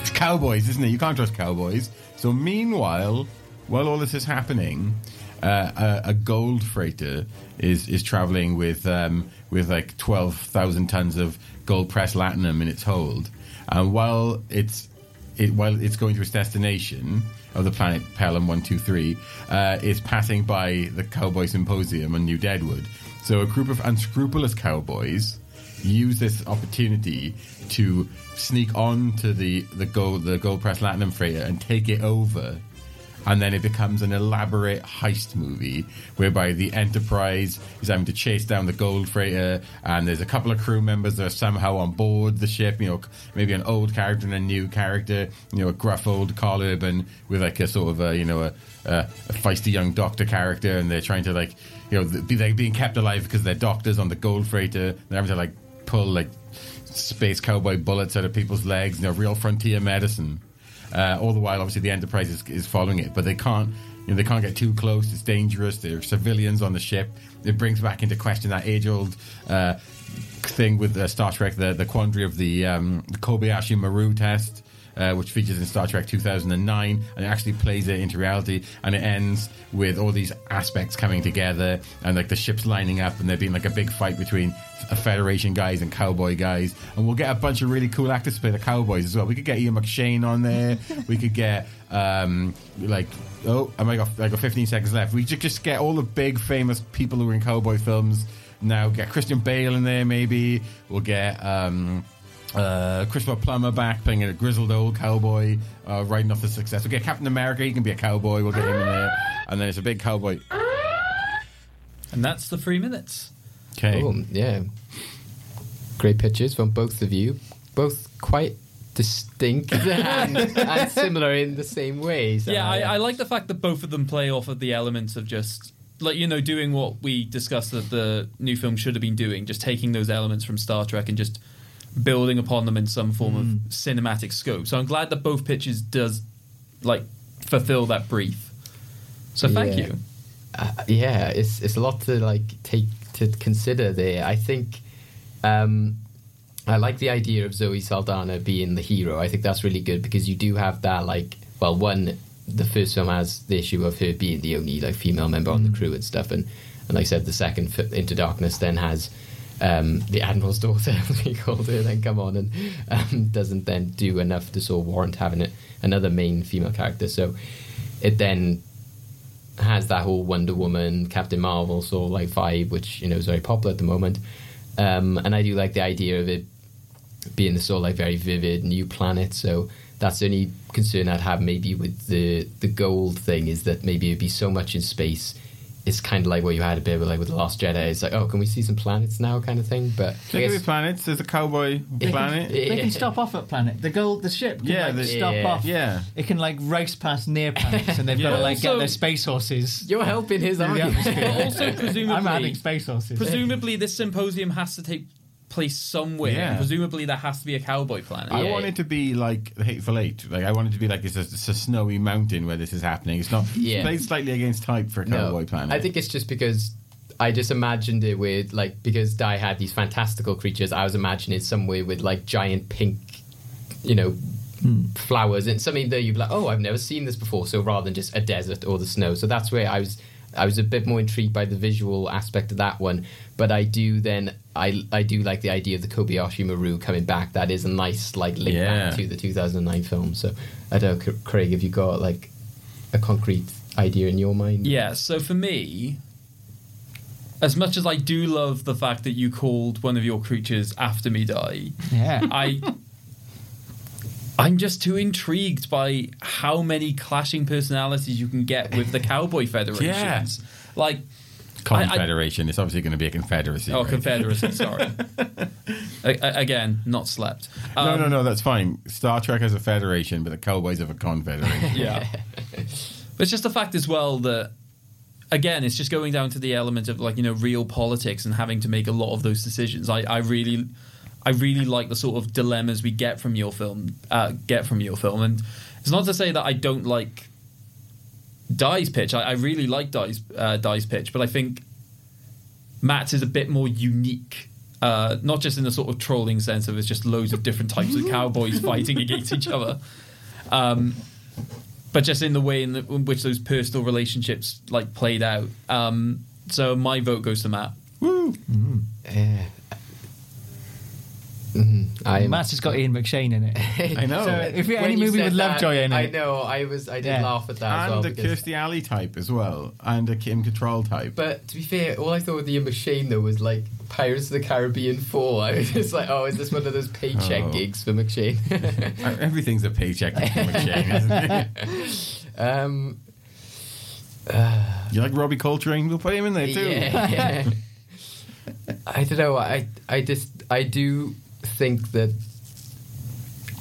it's cowboys, isn't it? You can't trust cowboys. So meanwhile, while all this is happening, uh, a, a gold freighter is is traveling with um, with like twelve thousand tons of gold pressed latinum in its hold, and while it's it, while it's going to its destination of the planet Pelham one two three, uh, is passing by the Cowboy Symposium on New Deadwood. So a group of unscrupulous cowboys use this opportunity to sneak onto the the gold the gold press platinum freighter and take it over and then it becomes an elaborate heist movie whereby the Enterprise is having to chase down the gold freighter, and there's a couple of crew members that are somehow on board the ship. You know, maybe an old character and a new character. You know, a gruff old Karl Urban with like a sort of a you know a, a, a feisty young doctor character, and they're trying to like you know be like being kept alive because they're doctors on the gold freighter. They're having to like pull like space cowboy bullets out of people's legs. You know, real frontier medicine. Uh, all the while, obviously, the Enterprise is, is following it, but they can't. You know, they can't get too close. It's dangerous. There are civilians on the ship. It brings back into question that age-old uh, thing with uh, Star Trek, the the quandary of the, um, the Kobayashi Maru test. Uh, which features in Star Trek 2009, and it actually plays it into reality, and it ends with all these aspects coming together, and like the ships lining up, and there being like a big fight between a Federation guys and cowboy guys, and we'll get a bunch of really cool actors to play the cowboys as well. We could get Ian McShane on there. we could get um, like oh, I might got I got 15 seconds left. We should just get all the big famous people who were in cowboy films. Now get Christian Bale in there. Maybe we'll get. Um, uh, Christopher Plummer back playing a grizzled old cowboy, uh, riding off the success. We'll get Captain America, he can be a cowboy, we'll get him in there. And then it's a big cowboy. And that's the three minutes. Okay. Oh, yeah. Great pictures from both of you. Both quite distinct and, and similar in the same ways. Yeah, I, I like the fact that both of them play off of the elements of just like you know doing what we discussed that the new film should have been doing, just taking those elements from Star Trek and just building upon them in some form of cinematic scope. So I'm glad that both pitches does like fulfill that brief. So thank Yeah. you. uh, yeah, it's it's a lot to like take to consider there. I think um, I like the idea of Zoe Saldana being the hero. I think that's really good because you do have that like well, one the first film has the issue of her being the only like female member on the crew and stuff, and and like I said, the second fi- Into Darkness then has. Um, the Admiral's daughter, as we called her, then come on and um, doesn't then do enough to sort of warrant having it, another main female character. So it then has that whole Wonder Woman, Captain Marvel sort of like vibe, which you know is very popular at the moment. Um, and I do like the idea of it being the sort of like very vivid new planet. So that's the only concern I'd have maybe with the the gold thing is that maybe it'd be so much in space. It's kind of like what you had a bit with like with the Last Jedi. It's like, oh, can we see some planets now, kind of thing. But I Think of guess- planets. There's a cowboy planet. They can stop off at planet. The gold, the ship can Yeah, like the- stop Yeah. off. Yeah. It can like race past near planets, and they've got to like get Also- their space horses. You're helping his through the argument. atmosphere. Also, presumably, I'm adding space horses. presumably this symposium has to take place somewhere. Yeah. and presumably, there has to be a cowboy planet. I Yeah. want it to be like the Hateful Eight. Like I want it to be like it's a, it's a snowy mountain where this is happening. It's not. Yeah. It's played slightly against type for a cowboy planet. I think it's just because I just imagined it with like because Di had these fantastical creatures. I was imagining somewhere with like giant pink, you know, hmm. flowers and something that you'd be like, oh, I've never seen this before. So rather than just a desert or the snow, so that's where I was. I was a bit more intrigued by the visual aspect of that one, but I do then I I do like the idea of the Kobayashi Maru coming back. That is a nice like link Yeah. back to the 2009 film. So I don't know, Craig, have you got like a concrete idea in your mind? Yeah, so for me, as much as I do love the fact that you called one of your creatures after me Di, Yeah. I I'm just too intrigued by how many clashing personalities you can get with the cowboy federations. Yeah. Like I- I- Confederation. it's obviously going to be a confederacy. oh right? Confederacy, sorry. A- again, not slept. no, Um, no, no. That's fine. Star Trek has a federation, but the cowboys have a confederation. Yeah. but it's just the fact as well that again, it's just going down to the element of like, you know, real politics and having to make a lot of those decisions. I, I really I really like the sort of dilemmas we get from your film uh, get from your film. And it's not to say that I don't like Di's pitch. I, I really like Di's uh, Di's pitch, but I think Matt's is a bit more unique. Uh, not just in the sort of trolling sense of it's just loads of different types of cowboys fighting against each other. Um, but just in the way in, the, in which those personal relationships like played out. Um, so my vote goes to Matt. Woo! Eh, mhm, I'm- Matt's has got Ian McShane in it. I know. So if you When any movie said with that, Lovejoy in it, I know. I was. I did Yeah. laugh at that as and well. a because- Kirstie Alley type as well, and a Kim Cattrall type. But to be fair, all I thought with Ian McShane though was like Pirates of the Caribbean 4. I was just like, oh, is this one of those paycheck Oh. gigs for McShane? Uh, Everything's a paycheck for McShane, isn't it? um, You like Robbie Coltrane? We'll put him in there too. Yeah, yeah. I don't know. I I just I do think that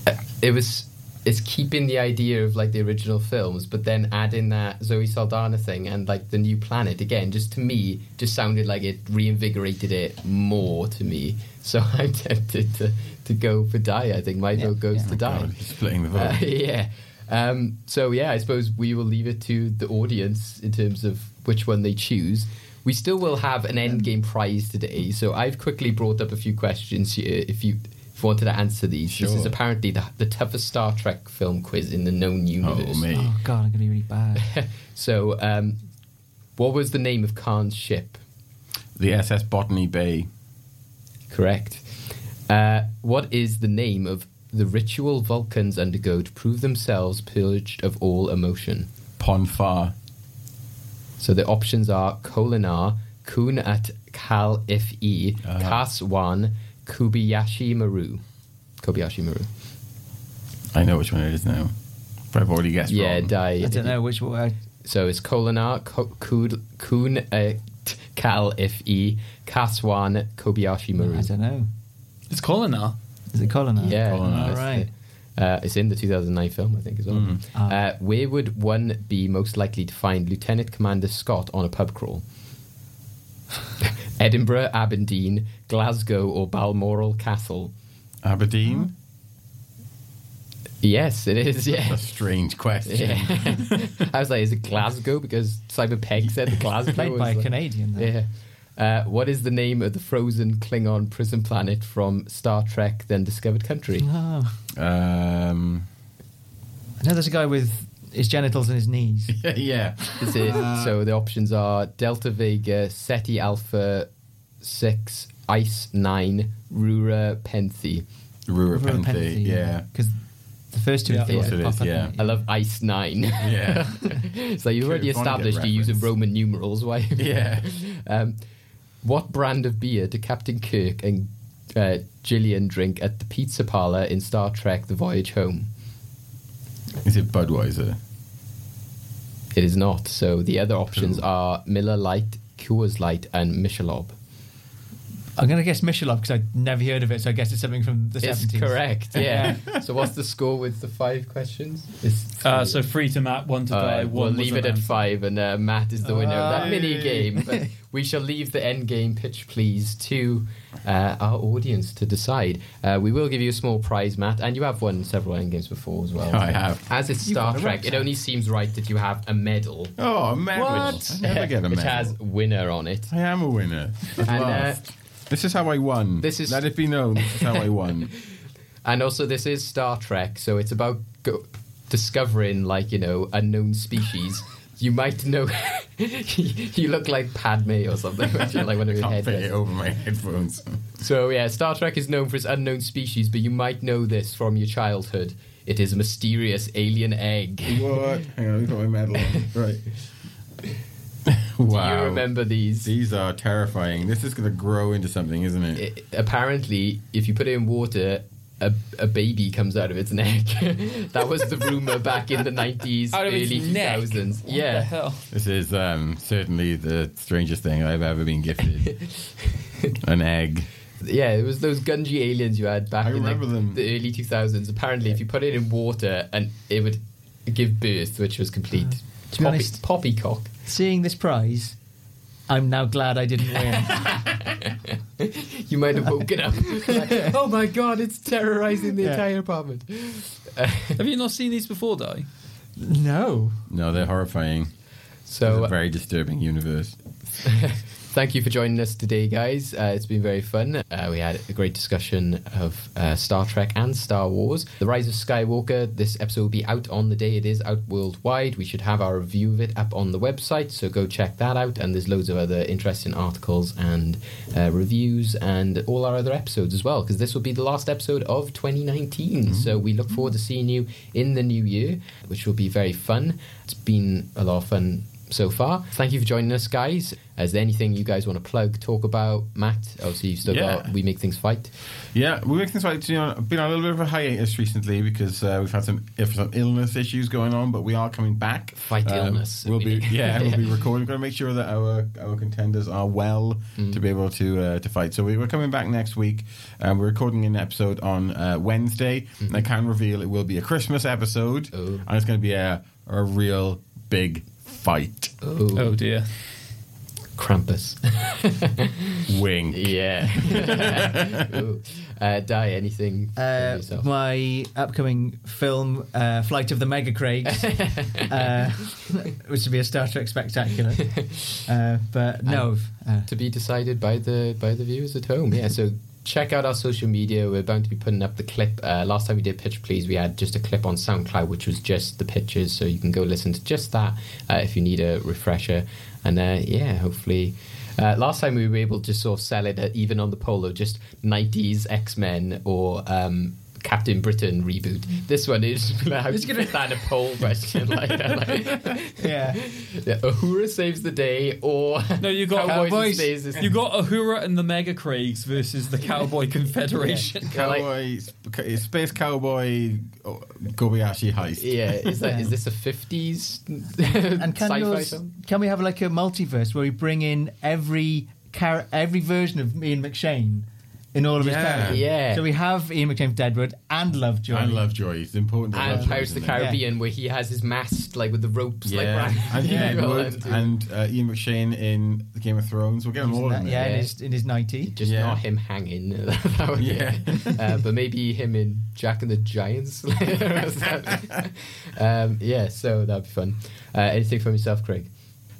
uh, it was it's keeping the idea of like the original films, but then adding that Zoe Saldana thing and like the new planet again. Just to me, just sounded like it reinvigorated it more to me. So I'm tempted to to go for Di. I think my vote goes to Di. God, splitting the vote. Uh, yeah. Um, so yeah, I suppose we will leave it to the audience in terms of which one they choose. We still will have an end game prize today. So I've quickly brought up a few questions here. If you, if you wanted to answer these, this is apparently the, the toughest Star Trek film quiz in the known universe. Oh, me. oh god, I'm gonna be really bad. So, um, what was the name of Khan's ship? The SS Botany Bay. Correct. Uh, what is the name of the ritual Vulcans undergo to prove themselves purged of all emotion? Pon farr. So the options are Kolinar, Kun at Kal Fe, Ah. Kahs-wan, Kobayashi Maru. Kobayashi Maru. I know which one it is now. But I've already guessed Yeah, wrong. die. I don't know which one. So it's Kolinar, Ko- Kud- Kun at Kal Fe, Kahs-wan, Kobayashi Maru. I don't know. It's Colin Is it Colin? Yeah, Kolinar. that's All right. it. Uh, it's in the 2009 film, I think, as well. Mm. Ah. Uh, where would one be most likely to find Lieutenant Commander Scott on a pub crawl? Edinburgh, Aberdeen, Glasgow, or Balmoral Castle? Aberdeen? Yes, it is. Yeah. A strange question. yeah. I was like, is it Glasgow? Because Simon Pegg said the Glasgow. Played was by a like- Canadian. Though. Yeah. Uh, what is the name of the frozen Klingon prison planet from Star Trek Undiscovered Country? Oh. Um, I know there's a guy with his genitals in his knees. yeah. Is it, so the options are Delta Vega, Ceti Alpha 6, ICE 9, Rura Penthe. Rura Penthe, yeah. Because the first two Yeah. are Of course it is, yeah. I love ICE 9. Yeah. so you've already If you wanna get established you're using. Roman numerals. Why? Yeah. um, what brand of beer do Captain Kirk and uh, Gillian drink at the pizza parlor in Star Trek The Voyage Home? Is it Budweiser? It is not. So the other options are Miller Lite, Coors Light, and Michelob. I'm going to guess Michelin because I'd never heard of it, so I guess it's something from the It's 70s. correct, yeah. so what's the score with the five questions? It's Uh, so free to Matt, one to All die, right, one we'll was leave it at five, and uh, Matt is the winner of that mini game. But we shall leave the end game pitch, please, to uh, our audience to decide. Uh, we will give you a small prize, Matt, and you have won several end games before as well. I have. As it's You've Star Trek, it only seems right that you have a medal. Oh, a medal. What? I never get a medal. which medal. has winner on it. I am a winner. At And, uh, last. This is how I won. this is- Let it be known. This is how I won. And also, this is Star Trek, so it's about go- discovering, like, you know, unknown species. you might know. you look like Padme or something, like one of your Can't fit it over my headphones. So, yeah, Star Trek is known for its unknown species, but you might know this from your childhood. It is a mysterious alien egg. what? Hang on, let me put my medal on. Right. Do you remember these? These are terrifying. This is going to grow into something, isn't it? I- apparently, if you put it in water, a, a baby comes out of its neck. that was the rumor back in the 90s, Out of its early neck? 2000s. What yeah. the hell? This is um, certainly the strangest thing I've ever been gifted. An egg. Yeah, it was those Gunji aliens you had back I in like, them. the early 2000s. Apparently, if you put it in water, and it would give birth, which was complete To be poppy, honest- poppycock. Seeing this prize, I'm now glad I didn't win. You might have woken up. like, oh my god, it's terrorizing the Yeah. entire apartment. Have you not seen these before, Di? no. No, they're horrifying. So it's a very disturbing universe. Thank you for joining us today, guys. Uh, it's been very fun. Uh, we had a great discussion of uh, Star Trek and Star Wars. The Rise of Skywalker, this episode will be out on the day it is out worldwide. We should have our review of it up on the website, so go check that out. And there's loads of other interesting articles and uh, reviews and all our other episodes as well, because this will be the last episode of 2019. So we look forward to seeing you in the new year, which will be very fun. It's been a lot of fun so far. Thank you for joining us, guys. Is there anything you guys want to plug, talk about, Matt? Obviously, you've still Yeah. got We Make Things Fight. Yeah, we make things right. You know, been on a little bit of a hiatus recently because uh, we've had some if some illness issues going on, but we are coming back. Fight Um, illness. We'll be yeah, we'll be recording. We've got to make sure that our our contenders are well Mm. to be able to uh, to fight. So we, we're coming back next week. Um, we're recording an episode on uh, Wednesday, Mm-hmm. and I can reveal it will be a Christmas episode, Oh. and it's going to be a a real big fight. Oh, Oh dear. Krampus. Wing. yeah. Uh, Di, anything from Uh, yourself? my upcoming film, uh, Flight of the Mega Craigs, uh, which would be a Star Trek spectacular. Uh, but no, uh, to be decided by the by the viewers at home. Yeah, so check out our social media. We're bound to be putting up the clip. Uh, last time we did Pitch Please, we had just a clip on SoundCloud, which was just the pictures. So you can go listen to just that uh, if you need a refresher. And uh, yeah, hopefully. Uh, last time we were able to sort of sell it uh, even on the polo, just 90s X Men or um, Captain Britain reboot. This one is how It's gonna- fit that a poll question like that. Like, yeah. yeah, Uhura saves the day, or No, you got Cowboys and Cowboys. Space You got Uhura and the Mega Craigs versus the Cowboy Confederation. Cowboy, sp- space cowboy, oh, Kobayashi heist. Yeah, is that is this a fifties and can, sci-fi yours, film? can we have like a multiverse where we bring in every char- every version of me and McShane in all of his Yeah. characters? Yeah. So we have Ian McShane for Deadwood and Lovejoy. And Lovejoy. It's important. to And Lovejoy, Pirates of the isn't it? Caribbean, where he has his mast like with the ropes, like Yeah, round- and Ian Yeah. Wood and uh, Ian McShane in the Game of Thrones. We'll get them all in yeah, in his in his ninety. just Yeah. not him hanging. That would- Yeah. uh, but maybe him in Jack and the Giants. um, yeah, so that'd be fun. Uh, anything from yourself, Craig?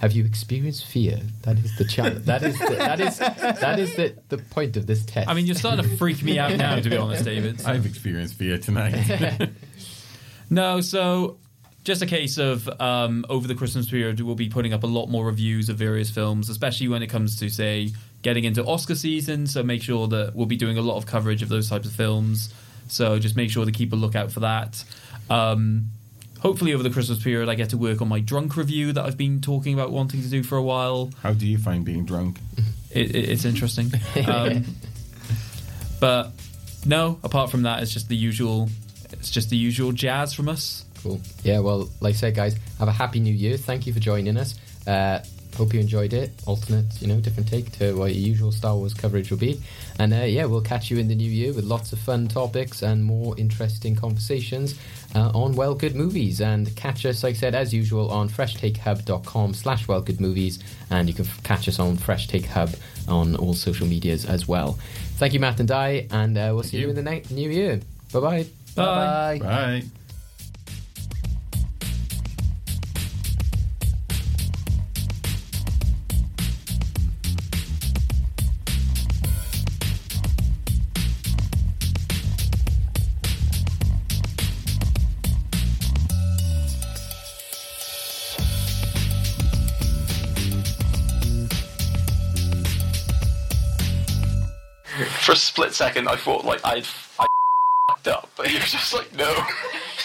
Have you experienced fear? That is the challenge. That is the, that is that is the, the point of this test. I mean, you're starting to freak me out now, to be honest, David. I've experienced fear tonight. No, so just a case of um, over the Christmas period, we'll be putting up a lot more reviews of various films, especially when it comes to, say, getting into Oscar season. So make sure that we'll be doing a lot of coverage of those types of films. So just make sure to keep a lookout for that. Um, hopefully, over the Christmas period, I get to work on my drunk review that I've been talking about wanting to do for a while. How do you find being drunk? It, it, it's interesting. Um, but no, apart from that, it's just the usual. It's just the usual jazz from us. Cool. Yeah, well, like I said, guys, have a happy new year. Thank you for joining us. Uh, hope you enjoyed it. Alternate, you know, different take to what your usual Star Wars coverage will be. And uh, yeah, we'll catch you in the new year with lots of fun topics and more interesting conversations uh, on Well Good Movies. And catch us, like I said, as usual, on freshtakehub.com slash Well Good Movies. And you can f- catch us on Fresh Take Hub on all social medias as well. Thank you, Matt and Di, and uh, we'll see you. you. in the ne- new year. Bye-bye. Bye. Bye. For a split second, I thought like I'd I up, but you're just like no.